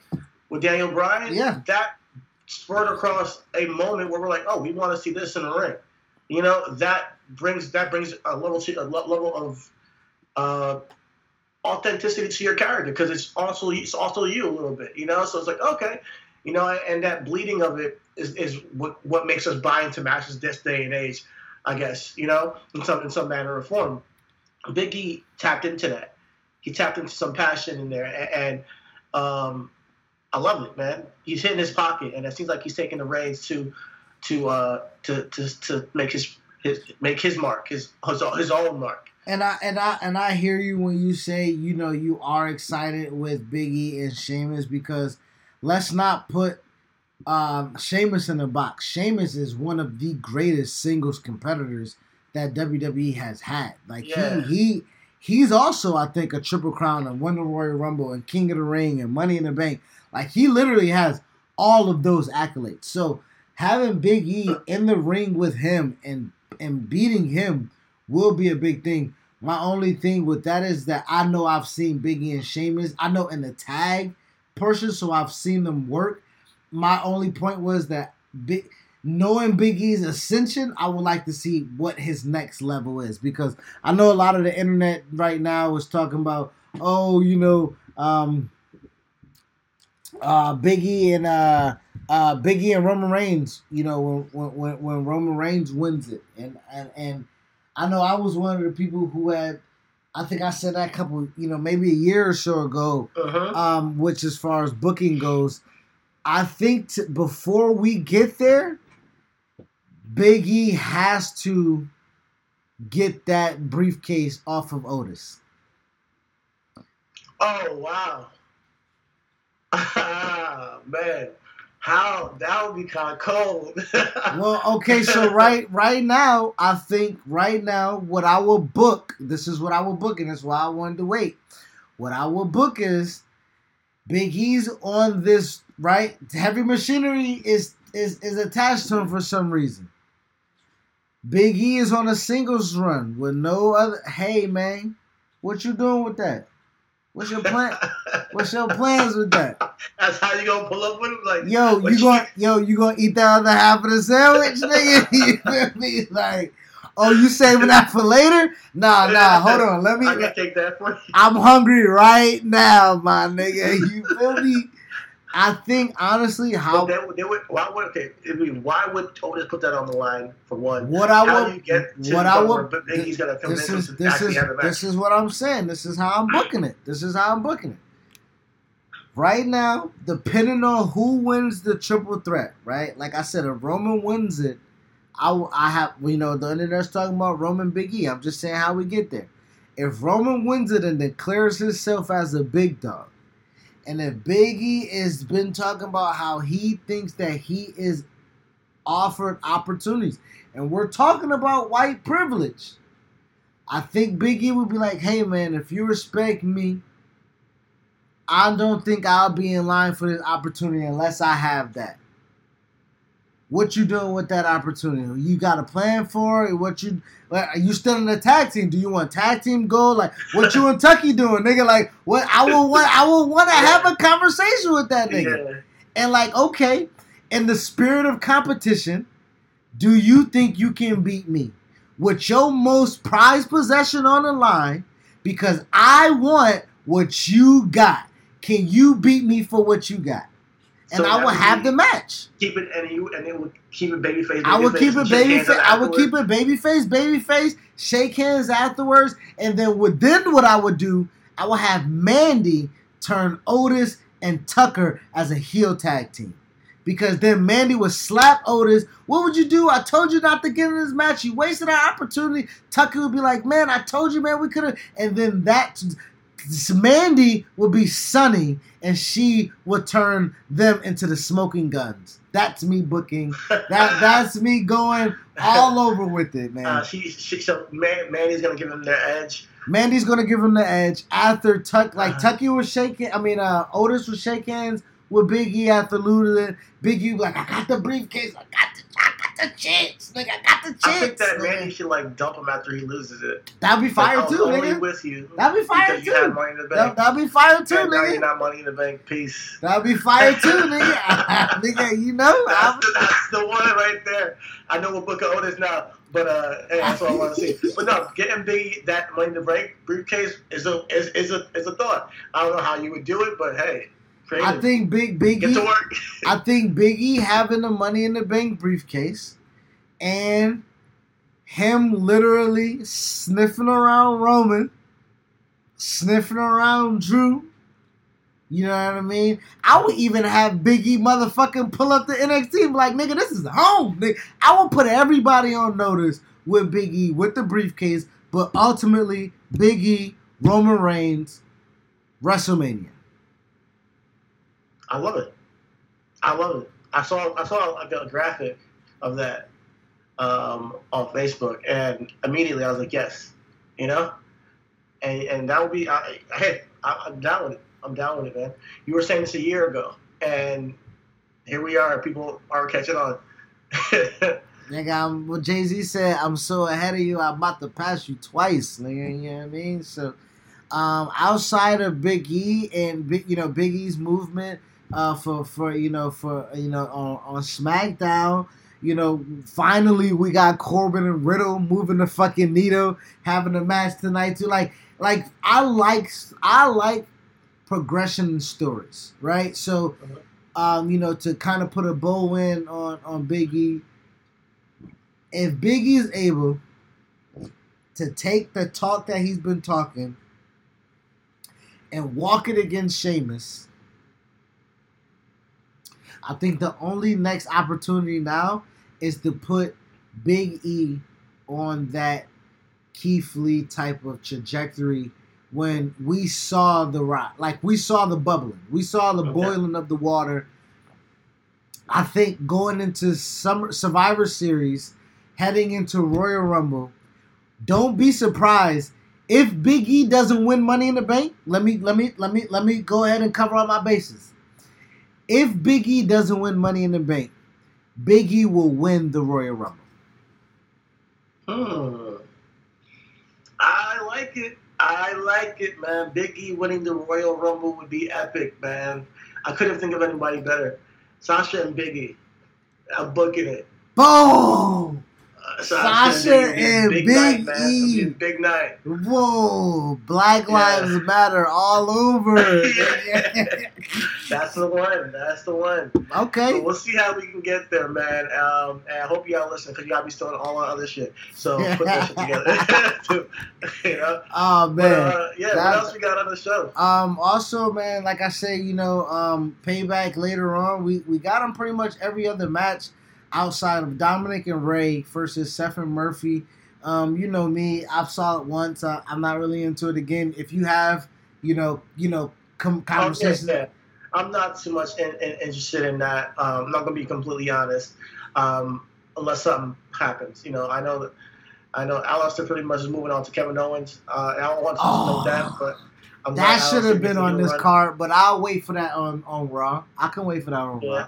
D: with Daniel Bryan,
C: Yeah.
D: that spurred across a moment where we're like, oh, we want to see this in the ring. You know, that brings that brings a level to a level of uh, authenticity to your character because it's also it's also you a little bit. You know, so it's like okay, you know, and that bleeding of it is, is what what makes us buy into matches this day and age. I guess you know, in some in some manner or form. Biggie tapped into that. He tapped into some passion in there, a- and, um, I love it, man. He's hitting his pocket, and it seems like he's taking the reins to to uh, to, to to make his his make his mark, his his, his own mark.
C: And I and I and I hear you when you say you know you are excited with Biggie and Sheamus because let's not put um, Sheamus in a box. Sheamus is one of the greatest singles competitors that WWE has had. Like
D: Yeah.
C: he he he's also I think a triple crown and won the Royal Rumble and King of the Ring and Money in the Bank. Like he literally has all of those accolades. So having Big E in the ring with him and and beating him will be a big thing. My only thing with that is that I know I've seen Biggie and Sheamus. I know in the tag portion, so I've seen them work. My only point was that big, knowing Big E's ascension, I would like to see what his next level is because I know a lot of the internet right now is talking about, oh, you know, um, uh, Biggie and uh, uh, Biggie and Roman Reigns. You know, when when when Roman Reigns wins it, and and and I know I was one of the people who had. I think I said that a couple, you know, maybe a year or so ago.
D: Uh-huh.
C: Um, which as far as booking goes, I think t- before we get there, Big E has to get that briefcase off of Otis.
D: Oh wow. Ah Man, how that would be kind of cold.
C: Well, okay, so right right now, I think right now what I will book, this is what I will book, and that's why I wanted to wait. What I will book is Big E's on this right. Heavy machinery is is is attached to him for some reason. Big E is on a singles run with no other. Hey man, what you doing with that? What's your plan? What's your plans with that?
D: That's how you gonna pull up with him, like
C: Yo, you gonna yo, you gonna eat that other half of the sandwich, nigga? You feel me? Like, oh, you saving that for later? Nah, nah, hold on. Let me
D: I can take that for you.
C: I'm hungry right now, my nigga. You feel me? I think honestly
D: But
C: how
D: they, would- they would. Why would okay? I mean, why would Otis put that on the line for one?
C: what I
D: how
C: would
D: do you get
C: what I would
D: where Big E's gonna convince
C: this
D: him
C: is
D: to
C: this is
D: have a match?
C: this is what I'm saying. This is how I'm booking it. This is how I'm booking it. Right now, depending on who wins the triple threat, right? Like I said, if Roman wins it, I I have you know the internet's talking about Roman Big E. I'm just saying how we get there. If Roman wins it and declares himself as a big dog, and if Big E has been talking about how he thinks that he is offered opportunities, and we're talking about white privilege. I think Big E would be like, hey man, if you respect me, I don't think I'll be in line for this opportunity unless I have that. What you doing with that opportunity? You got a plan for it? What you like, are you still in the tag team? Do you want tag team goal? Like what you and Tucky doing, nigga? Like what I will want I will want to have a conversation with that nigga.
D: Yeah.
C: And like, okay, in the spirit of competition, do you think you can beat me with your most prized possession on the line? Because I want what you got. Can you beat me for what you got? And
D: So
C: I will
D: would
C: have the match.
D: Keep it, and you, and it would keep it babyface.
C: I would keep it baby. Fa- I would keep it babyface, babyface. Shake hands afterwards, and then with then what I would do, I would have Mandy turn Otis and Tucker as a heel tag team, because then Mandy would slap Otis. What would you do? I told you not to get in this match. You wasted our opportunity. Tucker would be like, "Man, I told you, man, we could have." And then that Mandy would be Sunny, and she would turn them into the Smoking Gunns. That's me booking. That that's me going all over with it, man.
D: Uh, she, she, so Man, Mandy's gonna give him the edge.
C: Mandy's gonna give him the edge after Tuck. Like
D: Uh-huh.
C: Tucky was shaking. I mean, uh, Otis was shake hands with Biggie after losing. Biggie like, "I got the briefcase. I got the, I the chicks. Nigga, I got the chicks."
D: I think that
C: nigga."
D: Mandy should like dump him after he loses it.
C: That'd be fire
D: Like,
C: too,
D: I'm only
C: nigga.
D: with you.
C: That'd be fire
D: because You
C: too.
D: money in the
C: That,
D: bank.
C: that'd be fire too,
D: and now you're not money in the bank. Peace.
C: That'd be fire too, nigga. nigga, you know.
D: That's
C: I'm-
D: the, that's the one right there. I know what Booker Otis now, but uh, hey, that's what I want to see. But no, getting big that money in the bank briefcase is a is, is a is a thought. I don't know how you would do it, but hey,
C: I think Big
D: get to
C: Biggie.
D: work.
C: I think Biggie having the money in the bank briefcase and him literally sniffing around Roman, sniffing around Drew. You know what I mean? I would even have Biggie motherfucking pull up the NXT and be like, nigga, this is home. Nigga. I would put everybody on notice with Biggie with the briefcase, but ultimately, Biggie, Roman Reigns, WrestleMania.
D: I love it. I love it. I saw I saw like a graphic of that um, on Facebook, and immediately I was like, yes, you know, and and that would be I, hey, I, I'm down with it. I'm down with it, man. You were saying this a year ago, and here we are. People are catching on.
C: Nigga, I'm, what Jay Z said, I'm so ahead of you, I'm about to pass you twice, nigga. You know what I mean? So, Um, outside of Big E and Big, you know, Big E's movement uh, for for you know for you know on, on SmackDown. You know, finally we got Corbin and Riddle moving the fucking needle, having a match tonight too. Like, like I like I like progression stories, right? So, um, you know, to kind of put a bow in on on Big E. If Big E is able to take the talk that he's been talking and walk it against Sheamus, I think the only next opportunity now is to put Big E on that Keith Lee type of trajectory when we saw the rock, like we saw the bubbling, we saw the
D: Okay.
C: boiling of the water. I think going into summer Survivor Series, heading into Royal Rumble, don't be surprised if Big E doesn't win Money in the Bank. Let me let me let me let me go ahead and cover all my bases. If Big E doesn't win Money in the Bank, Big E will win the Royal Rumble.
D: Hmm. I like it. I like it, man. Big E winning the Royal Rumble would be epic, man. I couldn't think of anybody better. Sasha and Big E. I'm booking it.
C: Boom! Sasha and Big
D: night,
C: E.
D: Big night.
C: Whoa! Black
D: Yeah.
C: Lives Matter all over.
D: That's the one. That's the one. So
C: okay.
D: we'll see how we can get there, man. Um, and I hope y'all listen because y'all be still all our other shit. So put that shit together. you know?
C: Oh
D: But,
C: man.
D: uh, yeah,
C: that-
D: what else we got on the show?
C: Um, also, man, like I say, you know, um, payback later on. We we got him pretty much every other match outside of Dominic and Rey versus Seth and Murphy. Um, you know me, I've saw it once. Uh, I'm not really into it again. If you have, you know, you know, com- conversations.
D: I'm not too much in, in, interested in that. Um, I'm not gonna be completely honest, um, unless something happens. You know, I know that I know Aleister pretty much is moving on to Kevin Owens. Uh, I don't want to
C: Oh.
D: know that, but I'm
C: That should have been on this
D: run.
C: card, but I'll wait for that on on Raw. I can wait for that on
D: Yeah.
C: Raw.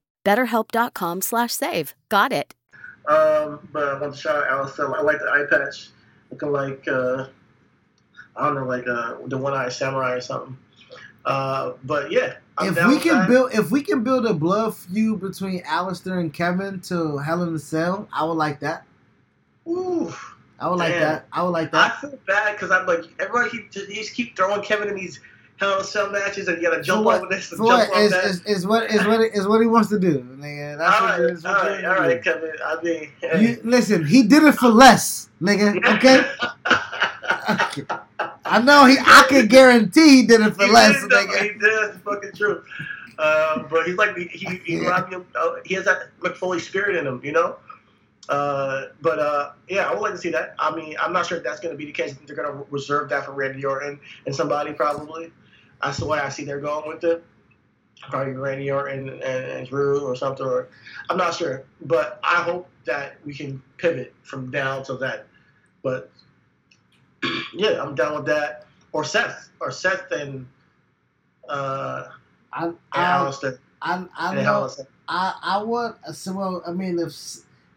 A: BetterHelp.com slash save. Got it.
D: Um, but I want to shout out Aleister. I like the eye patch, looking like uh, I don't know, like uh, the one eyed samurai or something. Uh, but yeah, I'm
C: if we can
D: that.
C: build if we can build a blood feud between Aleister and Kevin to Hell in a Cell, I would like that.
D: Ooh,
C: I would like that. I would like that.
D: I feel bad because I'm like everybody keep he just keep throwing Kevin in these Hell Cell matches and you gotta jump
C: what?
D: over this and
C: For
D: jump
C: what
D: over
C: is,
D: that.
C: is, is what is what is what he wants to do. Nigga. That's
D: all
C: what,
D: right,
C: that's
D: all
C: what
D: right, all right. Kevin. I mean, hey.
C: You, listen, he did it for less, nigga. Okay, I know he. I can guarantee he did it for
D: He
C: less,
D: did,
C: nigga.
D: He did. That's fucking true. Uh, but he's like he he, he,
C: Yeah.
D: of- uh, he has that Mick Foley spirit in him, you know. Uh, but uh, yeah, I would like to see that. I mean, I'm not sure if that's going to be the case. I think they're going to reserve that for Randy Orton and somebody probably. That's the way I see they're going with it. Probably Randy Orton and, and Drew or something. Or I'm not sure, but I hope that we can pivot from down to that. But yeah, I'm down with that. Or Seth, or Seth and uh,
C: I,
D: and
C: I,
D: Aleister.
C: I, I
D: And.
C: I, I want a similar. I mean, if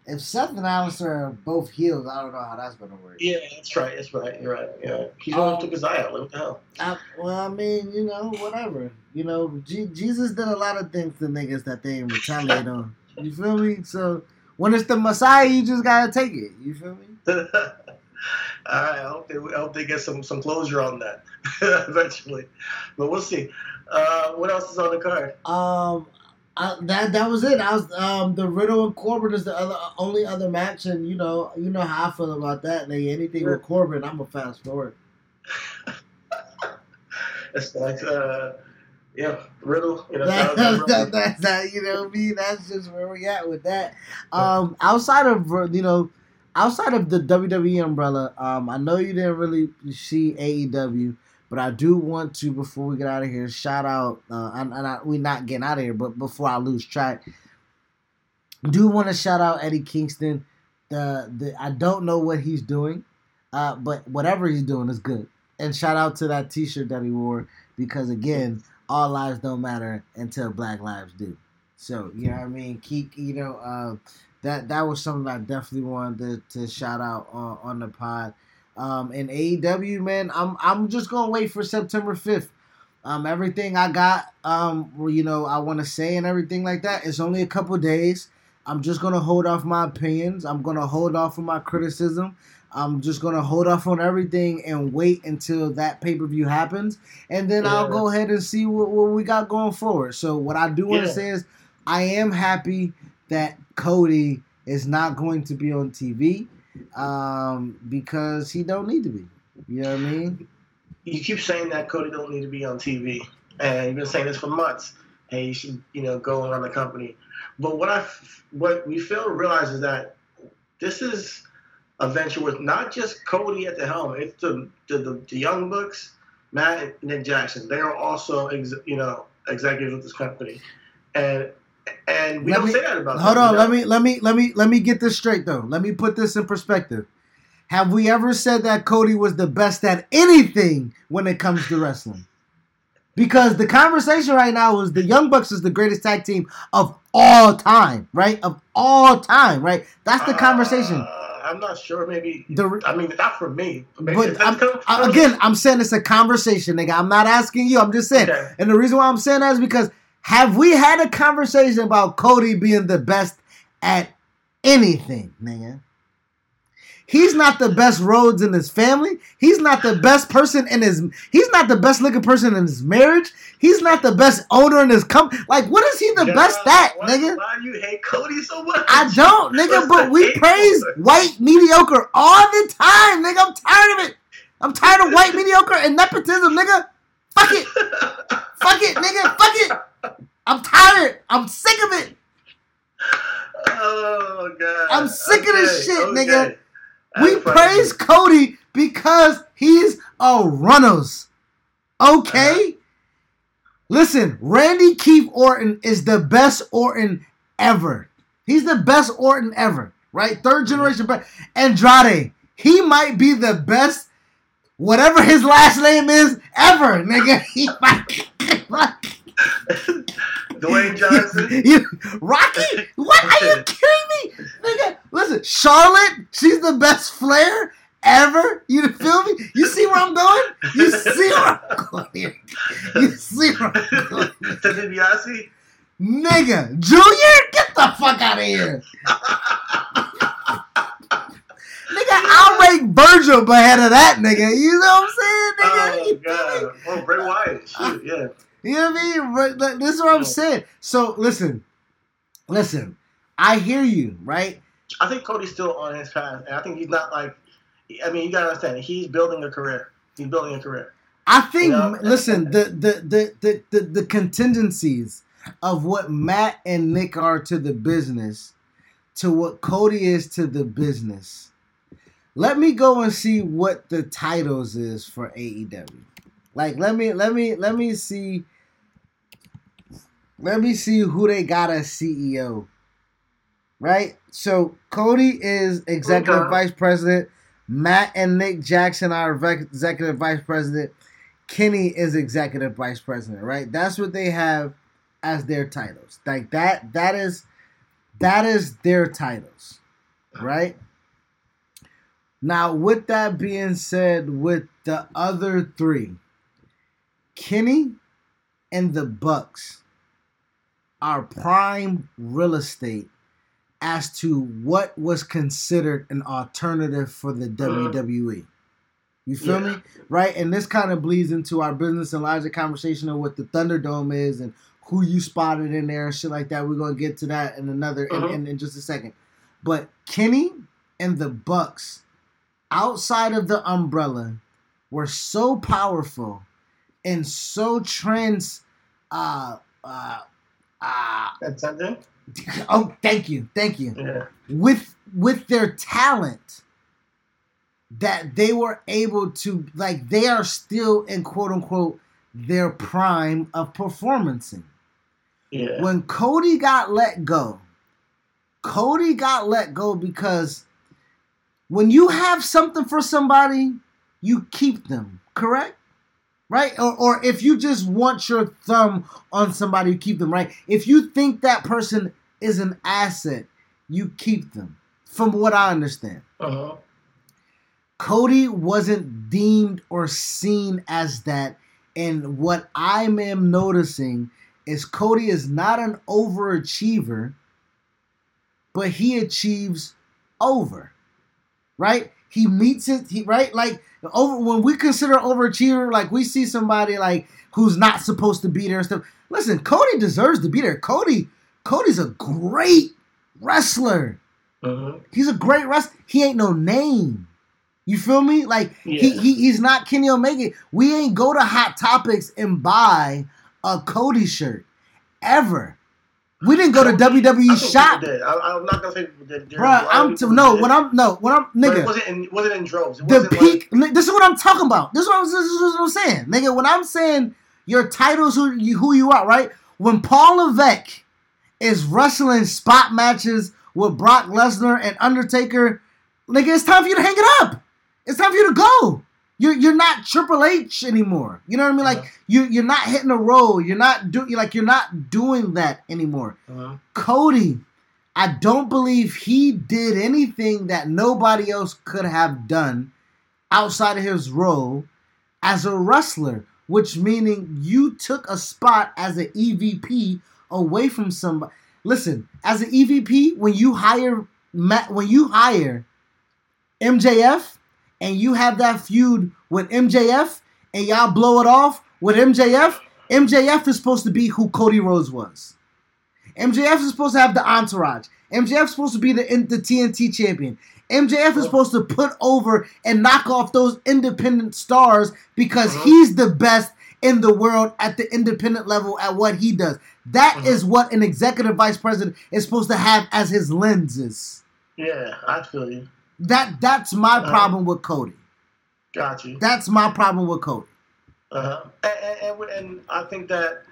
C: if Seth and Aleister are both healed, I don't know how that's gonna work.
D: Yeah, that's right. That's right. You're right. Yeah, he's the
C: Um,
D: took his eye out. What the hell?
C: I, well, I mean, you know, whatever. You know, G- Jesus did a lot of things to niggas that they ain't retaliate on. You feel me? So when it's the Messiah, you just gotta take it. You feel me?
D: All right. I hope they. I hope they get some some closure on that eventually. But we'll see. Uh, what else is on the card?
C: Um, I, that that was it. I was um the Riddle and Corbin is the other only other match, and you know you know how I feel about that. Like anything with Corbin, I'm a fast forward.
D: It's like, uh, yeah, Riddle. You know,
C: that,
D: that
C: that, that, that, you know me. That's just where we at with that. Um, outside of you know, outside of the WWE umbrella, um, I know you didn't really see AEW, but I do want to before we get out of here, shout out. Uh, and, I, we not getting out of here, but before I lose track, do want to shout out Eddie Kingston. The the I don't know what he's doing, uh, but whatever he's doing is good. And shout out to that T-shirt that he wore because again, all lives don't matter until Black lives do. So you know what I mean. Keep you know uh, that that was something I definitely wanted to, to shout out on, on the pod. Um, and AEW man, I'm I'm just gonna wait for September 5th. Um, everything I got, um, you know, I want to say and everything like that. It's only a couple days. I'm just gonna hold off my opinions. I'm gonna hold off on my criticism. I'm just gonna hold off on everything and wait until that pay per view happens, and then yeah. I'll go ahead and see what, what, we got going forward. So what I do want to yeah. say is, I am happy that Cody is not going to be on TV um, because he don't need to be. You know what I mean?
D: You keep saying that Cody don't need to be on TV, and you've been saying this for months. Hey, you should you know go around the company. But what I what we fail to realize is that this is a venture with not just Cody at the helm. It's the the, the, the Young Bucks, Matt and Nick Jackson. They are also ex, you know executives with this company, and and we let don't
C: me,
D: say that about.
C: Hold them, on, you know? let me let me let me let me get this straight though. Let me put this in perspective. Have we ever said that Cody was the best at anything when it comes to wrestling? Because the conversation right now is the Young Bucks is the greatest tag team of all time, right? Of all time, right? That's the conversation. Uh,
D: I'm not sure. Maybe the, I mean, not for me.
C: But I'm, again, I'm saying it's a conversation, nigga. I'm not asking you. I'm just saying. Okay. And the reason why I'm saying that is because have we had a conversation about Cody being the best at anything, nigga? He's not the best Rhodes in his family. He's not the best person in his. He's not the best looking person in his marriage. He's not the best owner in his company. Like, what is he the yeah, best at,
D: why,
C: nigga?
D: Why do you hate Cody so much?
C: I don't, nigga. but we praise white mediocre all the time, nigga. I'm tired of it. I'm tired of white mediocre and nepotism, nigga. Fuck it. Fuck it, nigga. Fuck it. I'm tired. I'm sick of it.
D: Oh god.
C: I'm sick okay, of this shit, okay. nigga. We praise Cody because he's a runners. Okay? Uh-huh. Listen, Randy Keith Orton is the best Orton ever. He's the best Orton ever, right? Third mm-hmm. generation. But Andrade, he might be the best, whatever his last name is, ever, nigga. He might.
D: Dwayne Johnson.
C: you, Rocky? What? Are you kidding me? Nigga, listen, Charlotte, she's the best Flair ever. You feel me? You see where I'm going? You see where I'm going. You see where I'm going.
D: Ted
C: Nigga, Junior, get the fuck out of here. I'll make Virgil ahead of that nigga. You know what I'm saying,
D: nigga? Oh, God. Oh, Bray Wyatt. Shoot, uh, yeah.
C: You know what I mean? But this is what I'm saying. So listen, listen. I hear you, right?
D: I think Cody's still on his path, and I think he's not like. I mean, you gotta understand. He's building a career. He's building a career.
C: I think. You know? Listen, the, the the the the the contingencies of what Matt and Nick are to the business, to what Cody is to the business. Let me go and see what the titles is for AEW. Like, let me let me let me see let me see who they got as CEO. Right? So Cody is executive okay. vice president. Matt and Nick Jackson are executive vice president. Kenny is executive vice president, right? That's what they have as their titles. Like that that is that is their titles, right? Now, with that being said, with the other three, Kenny and the Bucks are prime real estate as to what was considered an alternative for the mm-hmm. WWE. You feel yeah. me? Right? And this kind of bleeds into our business and larger conversation of what the Thunderdome is and who you spotted in there and shit like that. We're gonna get to that in another in, mm-hmm. in, in just a second. But Kenny and the Bucks, outside of the umbrella, were so powerful and so trans uh uh uh
D: Transcendent?
C: Oh, thank you, thank you.
D: Yeah.
C: With with their talent, that they were able to like they are still in quote unquote their prime of performancing.
D: Yeah.
C: When Cody got let go, Cody got let go because when you have something for somebody, you keep them, correct? Right? Or, or if you just want your thumb on somebody, you keep them, right? If you think that person is an asset, you keep them, from what I understand.
D: Uh-huh.
C: Cody wasn't deemed or seen as that. And what I am noticing is Cody is not an overachiever, but he achieves over. Right? He meets it, he right? Like over when we consider overachiever, like we see somebody like who's not supposed to be there and stuff. Listen, Cody deserves to be there. Cody, Cody's a great wrestler.
D: Uh-huh.
C: He's a great wrestler. He ain't no name. You feel me? Like he, he he's not Kenny Omega. We ain't go to Hot Topics and buy a Cody shirt ever. We didn't go to
D: I
C: WWE
D: think
C: shop.
D: I, I'm not gonna say people did. There
C: bro.
D: was a lot of
C: I'm t- no. When I'm no. When I'm
D: but it
C: nigga.
D: wasn't in wasn't in droves. It
C: The
D: wasn't
C: peak. ni- This is what I'm talking about. This is what, I'm, this is what I'm saying, nigga. When I'm saying your titles, who you who you are, right? When Paul Levesque is wrestling spot matches with Brock Lesnar and Undertaker, nigga, it's time for you to hang it up. It's time for you to go. You're you're not Triple H anymore. You know what I mean? Like
D: Uh-huh.
C: you you're not hitting a roll. You're not do you like you're not doing that anymore.
D: Uh-huh.
C: Cody, I don't believe he did anything that nobody else could have done outside of his role as a wrestler, which meaning you took a spot as an EVP away from somebody. Listen, as an EVP, when you hire when you hire MJF and you have that feud with MJF and y'all blow it off with MJF, MJF is supposed to be who Cody Rhodes was. MJF is supposed to have the entourage. MJF is supposed to be the, the TNT champion. MJF is supposed to put over and knock off those independent stars because
D: Uh-huh.
C: he's the best in the world at the independent level at what he does. That is
D: Uh-huh.
C: what an executive vice president is supposed to have as his lenses.
D: Yeah, I feel you.
C: That that's my
D: Uh-huh.
C: problem with Cody.
D: Got you.
C: That's my problem with Cody.
D: Uh-huh. And, and, and, I think that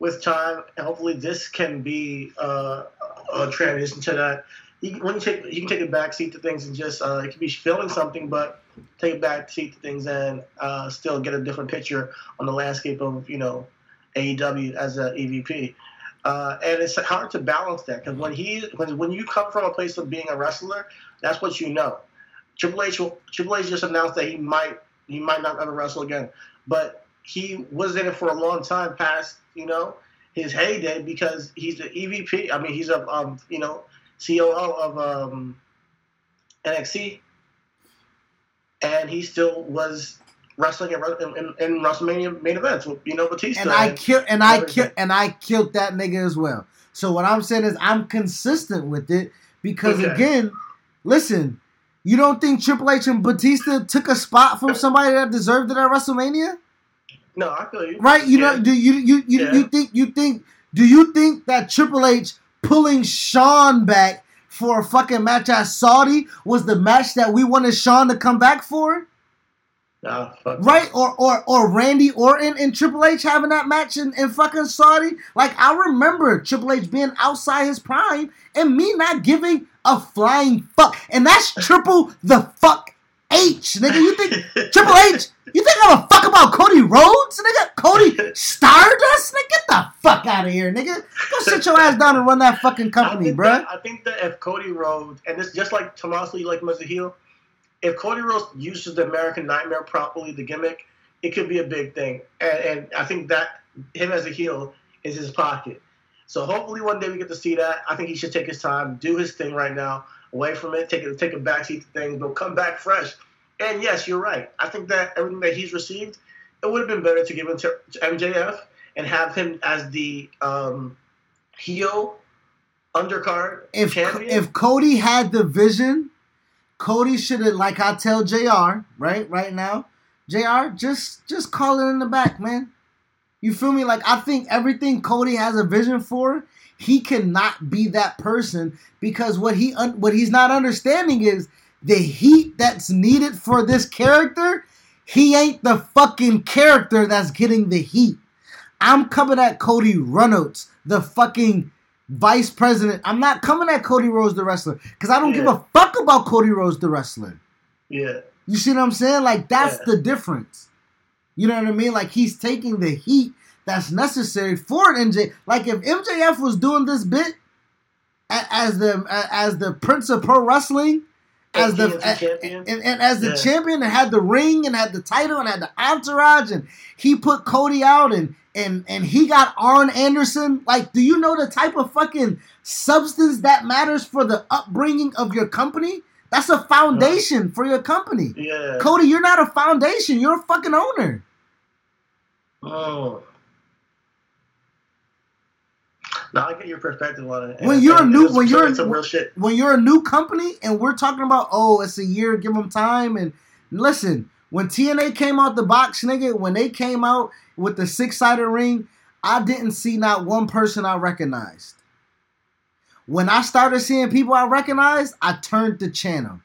D: with time, hopefully this can be uh, a transition to that. You, when you take, you can take a back seat to things and just uh, it can be feeling something, but take a back seat to things and uh, still get a different picture on the landscape of you know AEW as a EVP. Uh, and it's hard to balance that because when he when, when you come from a place of being a wrestler, that's what you know. Triple H Triple H just announced that he might he might not ever wrestle again, but he was in it for a long time past you know his heyday because he's the EVP. I mean he's a um, you know COO of um, NXT, and he still was wrestling in, in, in WrestleMania main events with you know Batista.
C: and I killed and I
D: everything.
C: killed and I killed that nigga as well. So what I'm saying is I'm consistent with it because
D: Okay.
C: again, listen, you don't think Triple H and Batista took a spot from somebody that deserved it at WrestleMania?
D: no, I feel you.
C: Right? You
D: Yeah.
C: know, do you you you,
D: Yeah.
C: you think you think do you think that Triple H pulling Shawn back for a fucking match at Saudi was the match that we wanted Shawn to come back for?
D: Nah.
C: Right? Or or or Randy Orton and Triple H having that match in, in fucking Saudi. Like I remember Triple H being outside his prime and me not giving a flying fuck. And that's triple the fuck H, nigga. You think Triple H? You think I'm a fuck about Cody Rhodes, nigga? Cody Stardust, nigga? Get the fuck out of here, nigga. Go sit your ass down and run that fucking company, bruh.
D: that, I think that if Cody Rhodes, and it's just like Tommaso, like him as a heel, if Cody Rhodes uses the American Nightmare properly, the gimmick, it could be a big thing. And, and I think that him as a heel is his pocket. So hopefully one day we get to see that. I think he should take his time, do his thing right now, away from it, take it, take a backseat to things, but come back fresh. And yes, you're right. I think that everything that he's received, it would have been better to give him to, to MJF and have him as the um, heel undercard
C: if
D: champion.
C: if Cody had the vision, Cody should have like I tell Jr. right right now, Jr. Just just call it in the back, man. You feel me? Like I think everything Cody has a vision for, he cannot be that person because what he un- what he's not understanding is the heat that's needed for this character, he ain't the fucking character that's getting the heat. I'm coming at Cody Reynolds, the fucking vice president. I'm not coming at Cody Rhodes, the wrestler, because I don't
D: Yeah.
C: give a fuck about Cody Rhodes, the wrestler.
D: Yeah.
C: You see what I'm saying? Like that's
D: Yeah.
C: the difference. You know what I mean? Like he's taking the heat that's necessary for an MJ. Like if MJF was doing this bit as the as the Prince of Pro Wrestling, as the
D: the
C: eh,
D: champion?
C: and, and as the
D: Yeah.
C: champion and had the ring and had the title and had the entourage and he put Cody out and and and he got Arn Anderson. Like, do you know the type of fucking substance that matters for the upbringing of your company? That's a foundation for your company.
D: Yeah.
C: Cody, you're not a foundation. You're a fucking owner.
D: Oh. Now I get your perspective on it.
C: When you're a new- when you're-
D: some real shit.
C: When you're a new company and we're talking about, oh, it's a year, give them time. And listen, when TNA came out the box, nigga, when they came out with the six sided ring, I didn't see not one person I recognized. When I started seeing people I recognized, I turned the channel.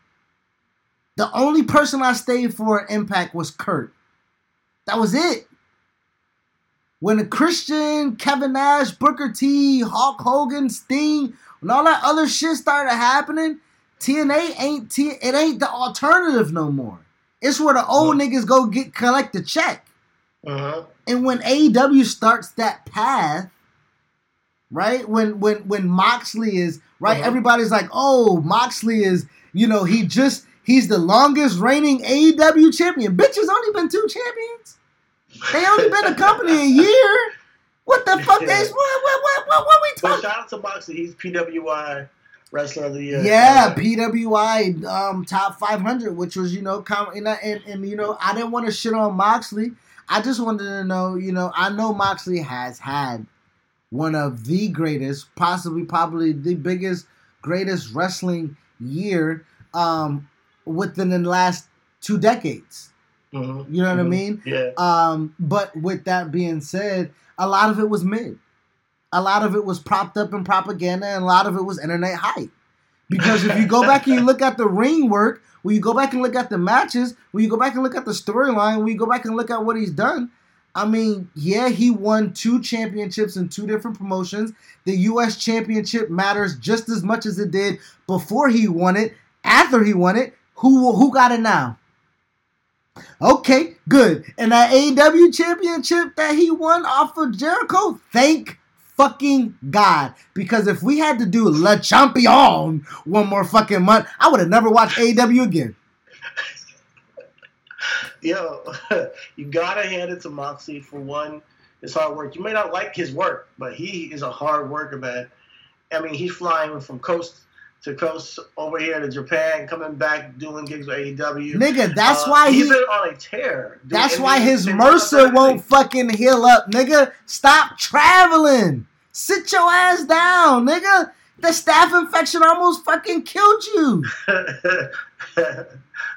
C: The only person I stayed for Impact was Kurt. That was it. When the Christian, Kevin Nash, Booker T, Hulk Hogan, Sting, when all that other shit started happening, TNA ain't T- it ain't the alternative no more. It's where the old niggas go get collect the check.
D: Uh-huh.
C: And when AEW starts that path, right? When when when Moxley is right,
D: Uh-huh.
C: everybody's like, "Oh, Moxley is, you know, he just he's the longest reigning AEW champion." Bitch has only been two champions. They only been a company a year. What the fuck? is what, what, what, what, what we
D: But
C: talking?
D: shout out to Moxley. He's PWI Wrestler of the Year.
C: Yeah, PWI um, top 500, which was you know, com- and, and and you know, I didn't want to shit on Moxley. I just wanted to know, you know, I know Moxley has had one of the greatest, possibly probably the biggest, greatest wrestling year um, within the last two decades.
D: Mhm,
C: You know what I
D: mhm.
C: mean?
D: Yeah.
C: Um, but with that being said, a lot of it was mid. A lot of it was propped up in propaganda, and a lot of it was internet hype. Because if you go back and you look at the ring work, when you go back and look at the matches, when you go back and look at the storyline, when you go back and look at what he's done, I mean, yeah, he won two championships in two different promotions. The U.S. Championship matters just as much as it did before he won it. After he won it, who who got it now? Okay, good. And that AEW championship that he won off of Jericho, thank fucking God. Because if we had to do Le Champion one more fucking month, I would have never watched AEW again.
D: Yo, you gotta hand it to Moxley for one, his hard work. You may not like his work, but he is a hard worker, man. I mean, he's flying from coast to coast over here to Japan, coming back doing gigs with AEW.
C: Nigga, that's
D: Uh,
C: why
D: he's
C: he
D: been on a tear. dude.
C: that's why his
D: they
C: MRSA
D: went up
C: won't fucking heal up, nigga. Stop traveling. Sit your ass down, nigga. The staph infection almost fucking killed you.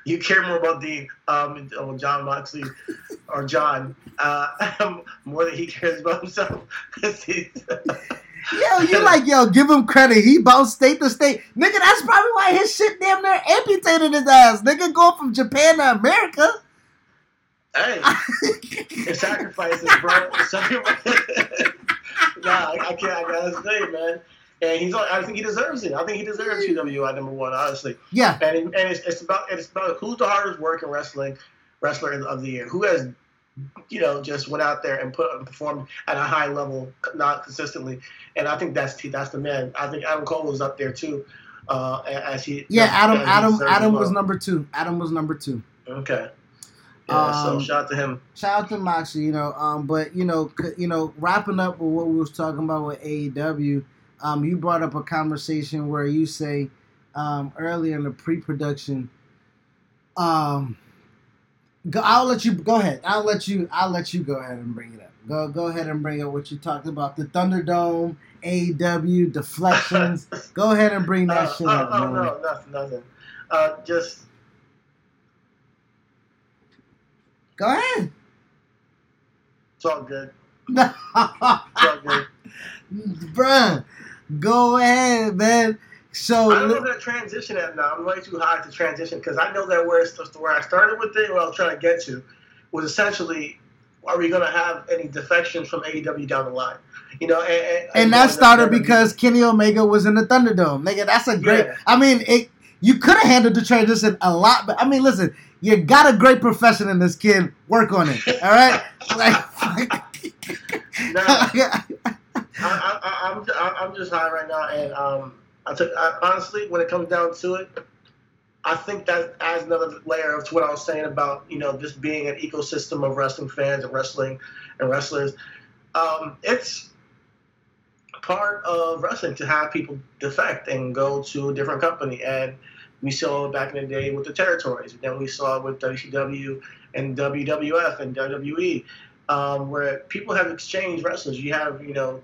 D: you care more about the um oh, Jon Moxley or John uh, more than he cares about himself.
C: Yo, you like, yo, give him credit. He bounced state to state. Nigga, that's probably why his shit damn near amputated his ass. Nigga, going from Japan to America.
D: hey, it's sacrifices, bro. Sacrifices. nah, I, I can't. I gotta say, man. And he's. on- I think he deserves it. I think he deserves PWI number one, honestly.
C: Yeah,
D: And, it, and it's, it's about it's about who's the hardest working wrestling wrestler of the year. Who has, you know, just went out there and put and performed at a high level, not consistently. And I think that's that's the man. I think Adam Cole was up there too. Uh, as he
C: yeah. Adam, Adam, Adam was number two. Adam was number two.
D: Okay. Yeah,
C: Um,
D: so shout out to him.
C: Shout out to Moxie, you know. Um, but you know, you know, wrapping up with what we was talking about with AEW. Um, you brought up a conversation where you say, um, earlier in the pre-production, um, go, I'll let you go ahead. I'll let you. I'll let you go ahead and bring it up. Go, go ahead and bring up what you talked about the Thunderdome, AEW deflections. go ahead and bring that
D: Uh,
C: shit
D: oh,
C: up.
D: oh,
C: man.
D: no, nothing, nothing. Uh, just
C: Go ahead.
D: it's all good. It's all good.
C: Bruh, go ahead, man. So
D: I don't know that transition at now. I'm way too high to transition because I know that where it's where I started with it, where I was trying to get to, was essentially, are we going to have any defections from AEW down the line? You know, and, and,
C: and that started because Kenny Omega was in the Thunderdome. Nigga, that's a great. Yeah. I mean, it, you could have handled the transition a lot, but I mean, listen, you got a great profession in this kid. Work on it. All right. like,
D: nah, I, I, I'm I'm just high right now, and um, I took I, honestly, when it comes down to it, I think that adds another layer of to what I was saying about you know just being an ecosystem of wrestling fans and wrestling and wrestlers. Um, it's part of wrestling to have people defect and go to a different company. And we saw back in the day with the territories. and then we saw with WCW and WWF and WWE, um, where people have exchanged wrestlers. You have, you know,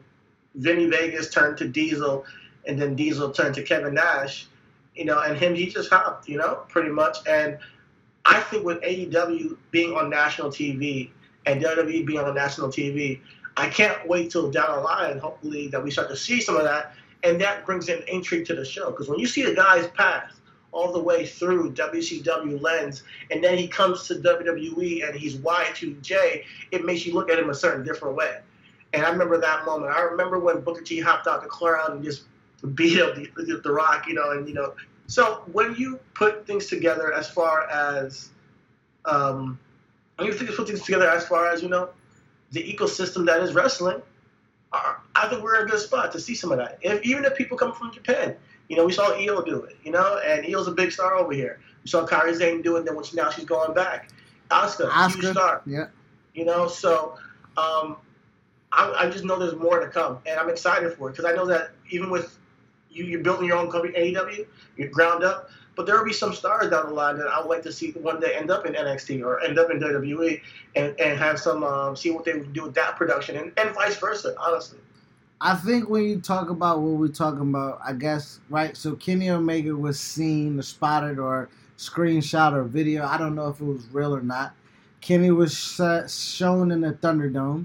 D: Vinnie Vegas turned to Diesel, and then Diesel turned to Kevin Nash, you know, and him, he just hopped, you know, pretty much. And I think with AEW being on national TV and WWE being on national TV, I can't wait till down the line, hopefully, that we start to see some of that. And that brings in intrigue to the show. Because when you see the guy's path all the way through WCW lens, and then he comes to WWE and he's Y2J, it makes you look at him a certain different way. And I remember that moment. I remember when Booker T hopped out the crowd and just beat up the, the, the Rock, you know, and you know. So when you put things together as far as, um, when you put things together as far as you know, the ecosystem that is wrestling, are, I think we're in a good spot to see some of that. If, even if people come from Japan, you know, we saw Io do it, you know, and Io's a big star over here. We saw Kairi Sane do it, then which now she's going back. Asuka, Asuka huge star.
C: Yeah.
D: You know, so um, I, I, just know there's more to come, and I'm excited for it because I know that even with you, you're building your own company, AEW, you're ground up. But there will be some stars down the line that I would like to see one day end up in NXT or end up in WWE and, and have some um, see what they would do with that production and, and vice versa. Honestly.
C: I think when you talk about what we're talking about, I guess right. So Kenny Omega was seen, or spotted, or screenshot or video. I don't know if it was real or not. Kenny was shown in the Thunderdome,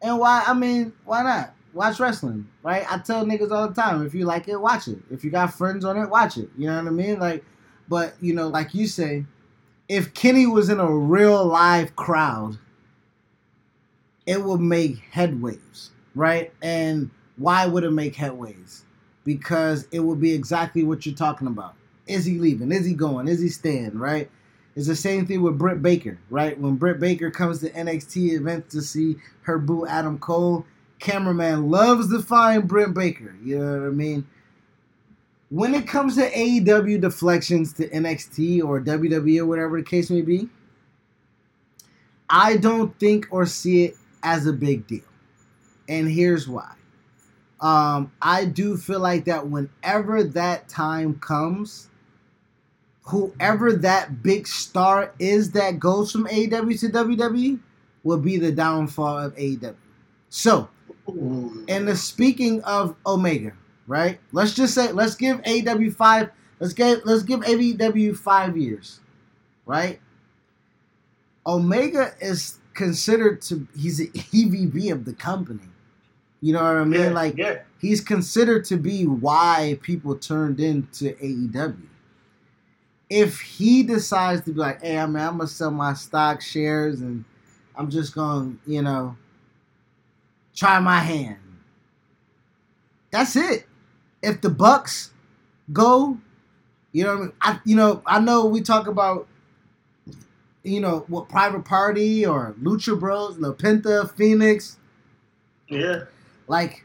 C: and why? I mean, why not? Watch wrestling, right? I tell niggas all the time, if you like it, watch it. If you got friends on it, watch it. You know what I mean? Like, but you know, like you say, if Kenny was in a real live crowd, it would make headwaves, right? And why would it make headwaves? Because it would be exactly what you're talking about. Is he leaving? Is he going? Is he staying? Right? It's the same thing with Britt Baker, right? When Britt Baker comes to NXT events to see her boo Adam Cole, cameraman loves to find Britt Baker. You know what I mean? When it comes to AEW deflections to NXT or WWE or whatever the case may be, I don't think or see it as a big deal. And here's why. Um, I do feel like that whenever that time comes, whoever that big star is that goes from AEW to WWE will be the downfall of AEW. So, and the speaking of Omega, right? Let's just say let's give AW five. Let's give let's give AEW five years, right? Omega is considered to he's an EVP of the company. You know what I mean?
D: Yeah,
C: like
D: yeah.
C: he's considered to be why people turned into AEW. If he decides to be like, hey, I mean, I'm gonna sell my stock shares and I'm just gonna, you know, try my hand. That's it. If the Bucks go, you know, I, mean? I you know, I know we talk about, you know, what Private Party or Lucha Bros, La Penta, Fenix.
D: Yeah.
C: Like,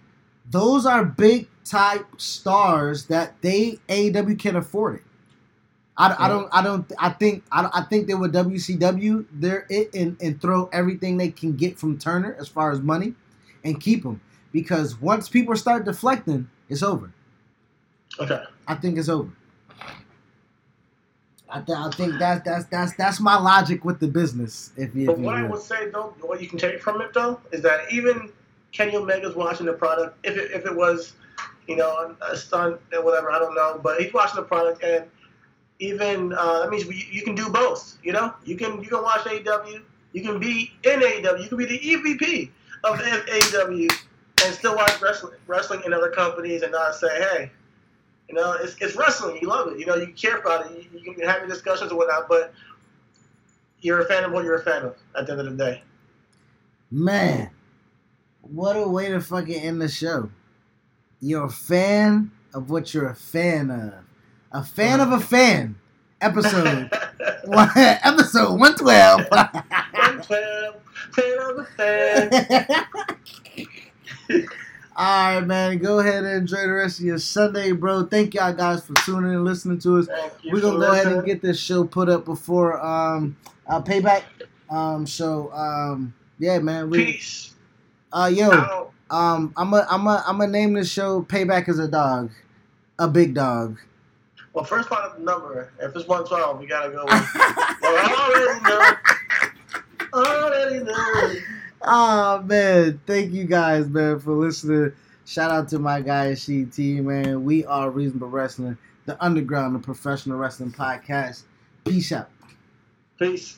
C: those are big type stars that they AEW can afford it. I, I don't I don't I think I, I think they would WCW they're it and, and throw everything they can get from Turner as far as money and keep them because once people start deflecting, it's over.
D: Okay.
C: I think it's over. I, th- I think that's that's that's that's my logic with the business. If you,
D: but what I would say though, what you can take from it though, is that even Kenny Omega's watching the product. If it, if it was, you know, a stunt or whatever, I don't know, but he's watching the product, and even uh, that means we, you can do both. You know, you can you can watch AEW, you can be in AEW, you can be the EVP of AEW and still watch wrestling, wrestling in other companies and not say, hey, You know, it's, it's wrestling. You love it. You know, you care about it. You, you can have your discussions and whatnot, but you're a fan of what you're a fan of at the end of the day.
C: Man, what a way to fucking end the show. You're a fan of what you're a fan of. A fan of a fan. Episode one, episode 112.
D: 112, fan of a fan.
C: All right, man. Go ahead and enjoy the rest of your Sunday, bro. Thank y'all guys for tuning in and listening to us. We're gonna go ahead and get this show put up before um uh, payback. Um, so um, yeah, man. We
D: Peace.
C: uh yo
D: Out.
C: um I'm a I'm a I'm gonna name this show Payback as a dog, a big dog.
D: Well, first part of the number. If it's 112, we gotta go with. well, I already know.
C: Oh man, thank you guys, man, for listening. Shout out to my guy Chidi, man. We are Reasonable Wrestling, the underground, the professional wrestling podcast. Peace out.
D: Peace.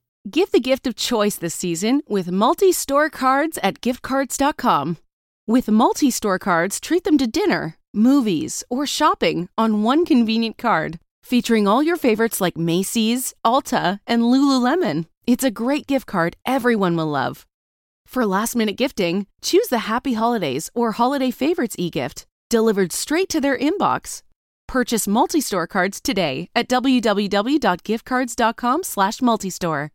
F: Give the gift of choice this season with multi-store cards at giftcards.com. With multi-store cards, treat them to dinner, movies, or shopping on one convenient card, featuring all your favorites like Macy's, Ulta, and Lululemon. It's a great gift card everyone will love. For last-minute gifting, choose the Happy Holidays or Holiday Favorites e-gift, delivered straight to their inbox. Purchase multi-store cards today at www.giftcards.com/multistore.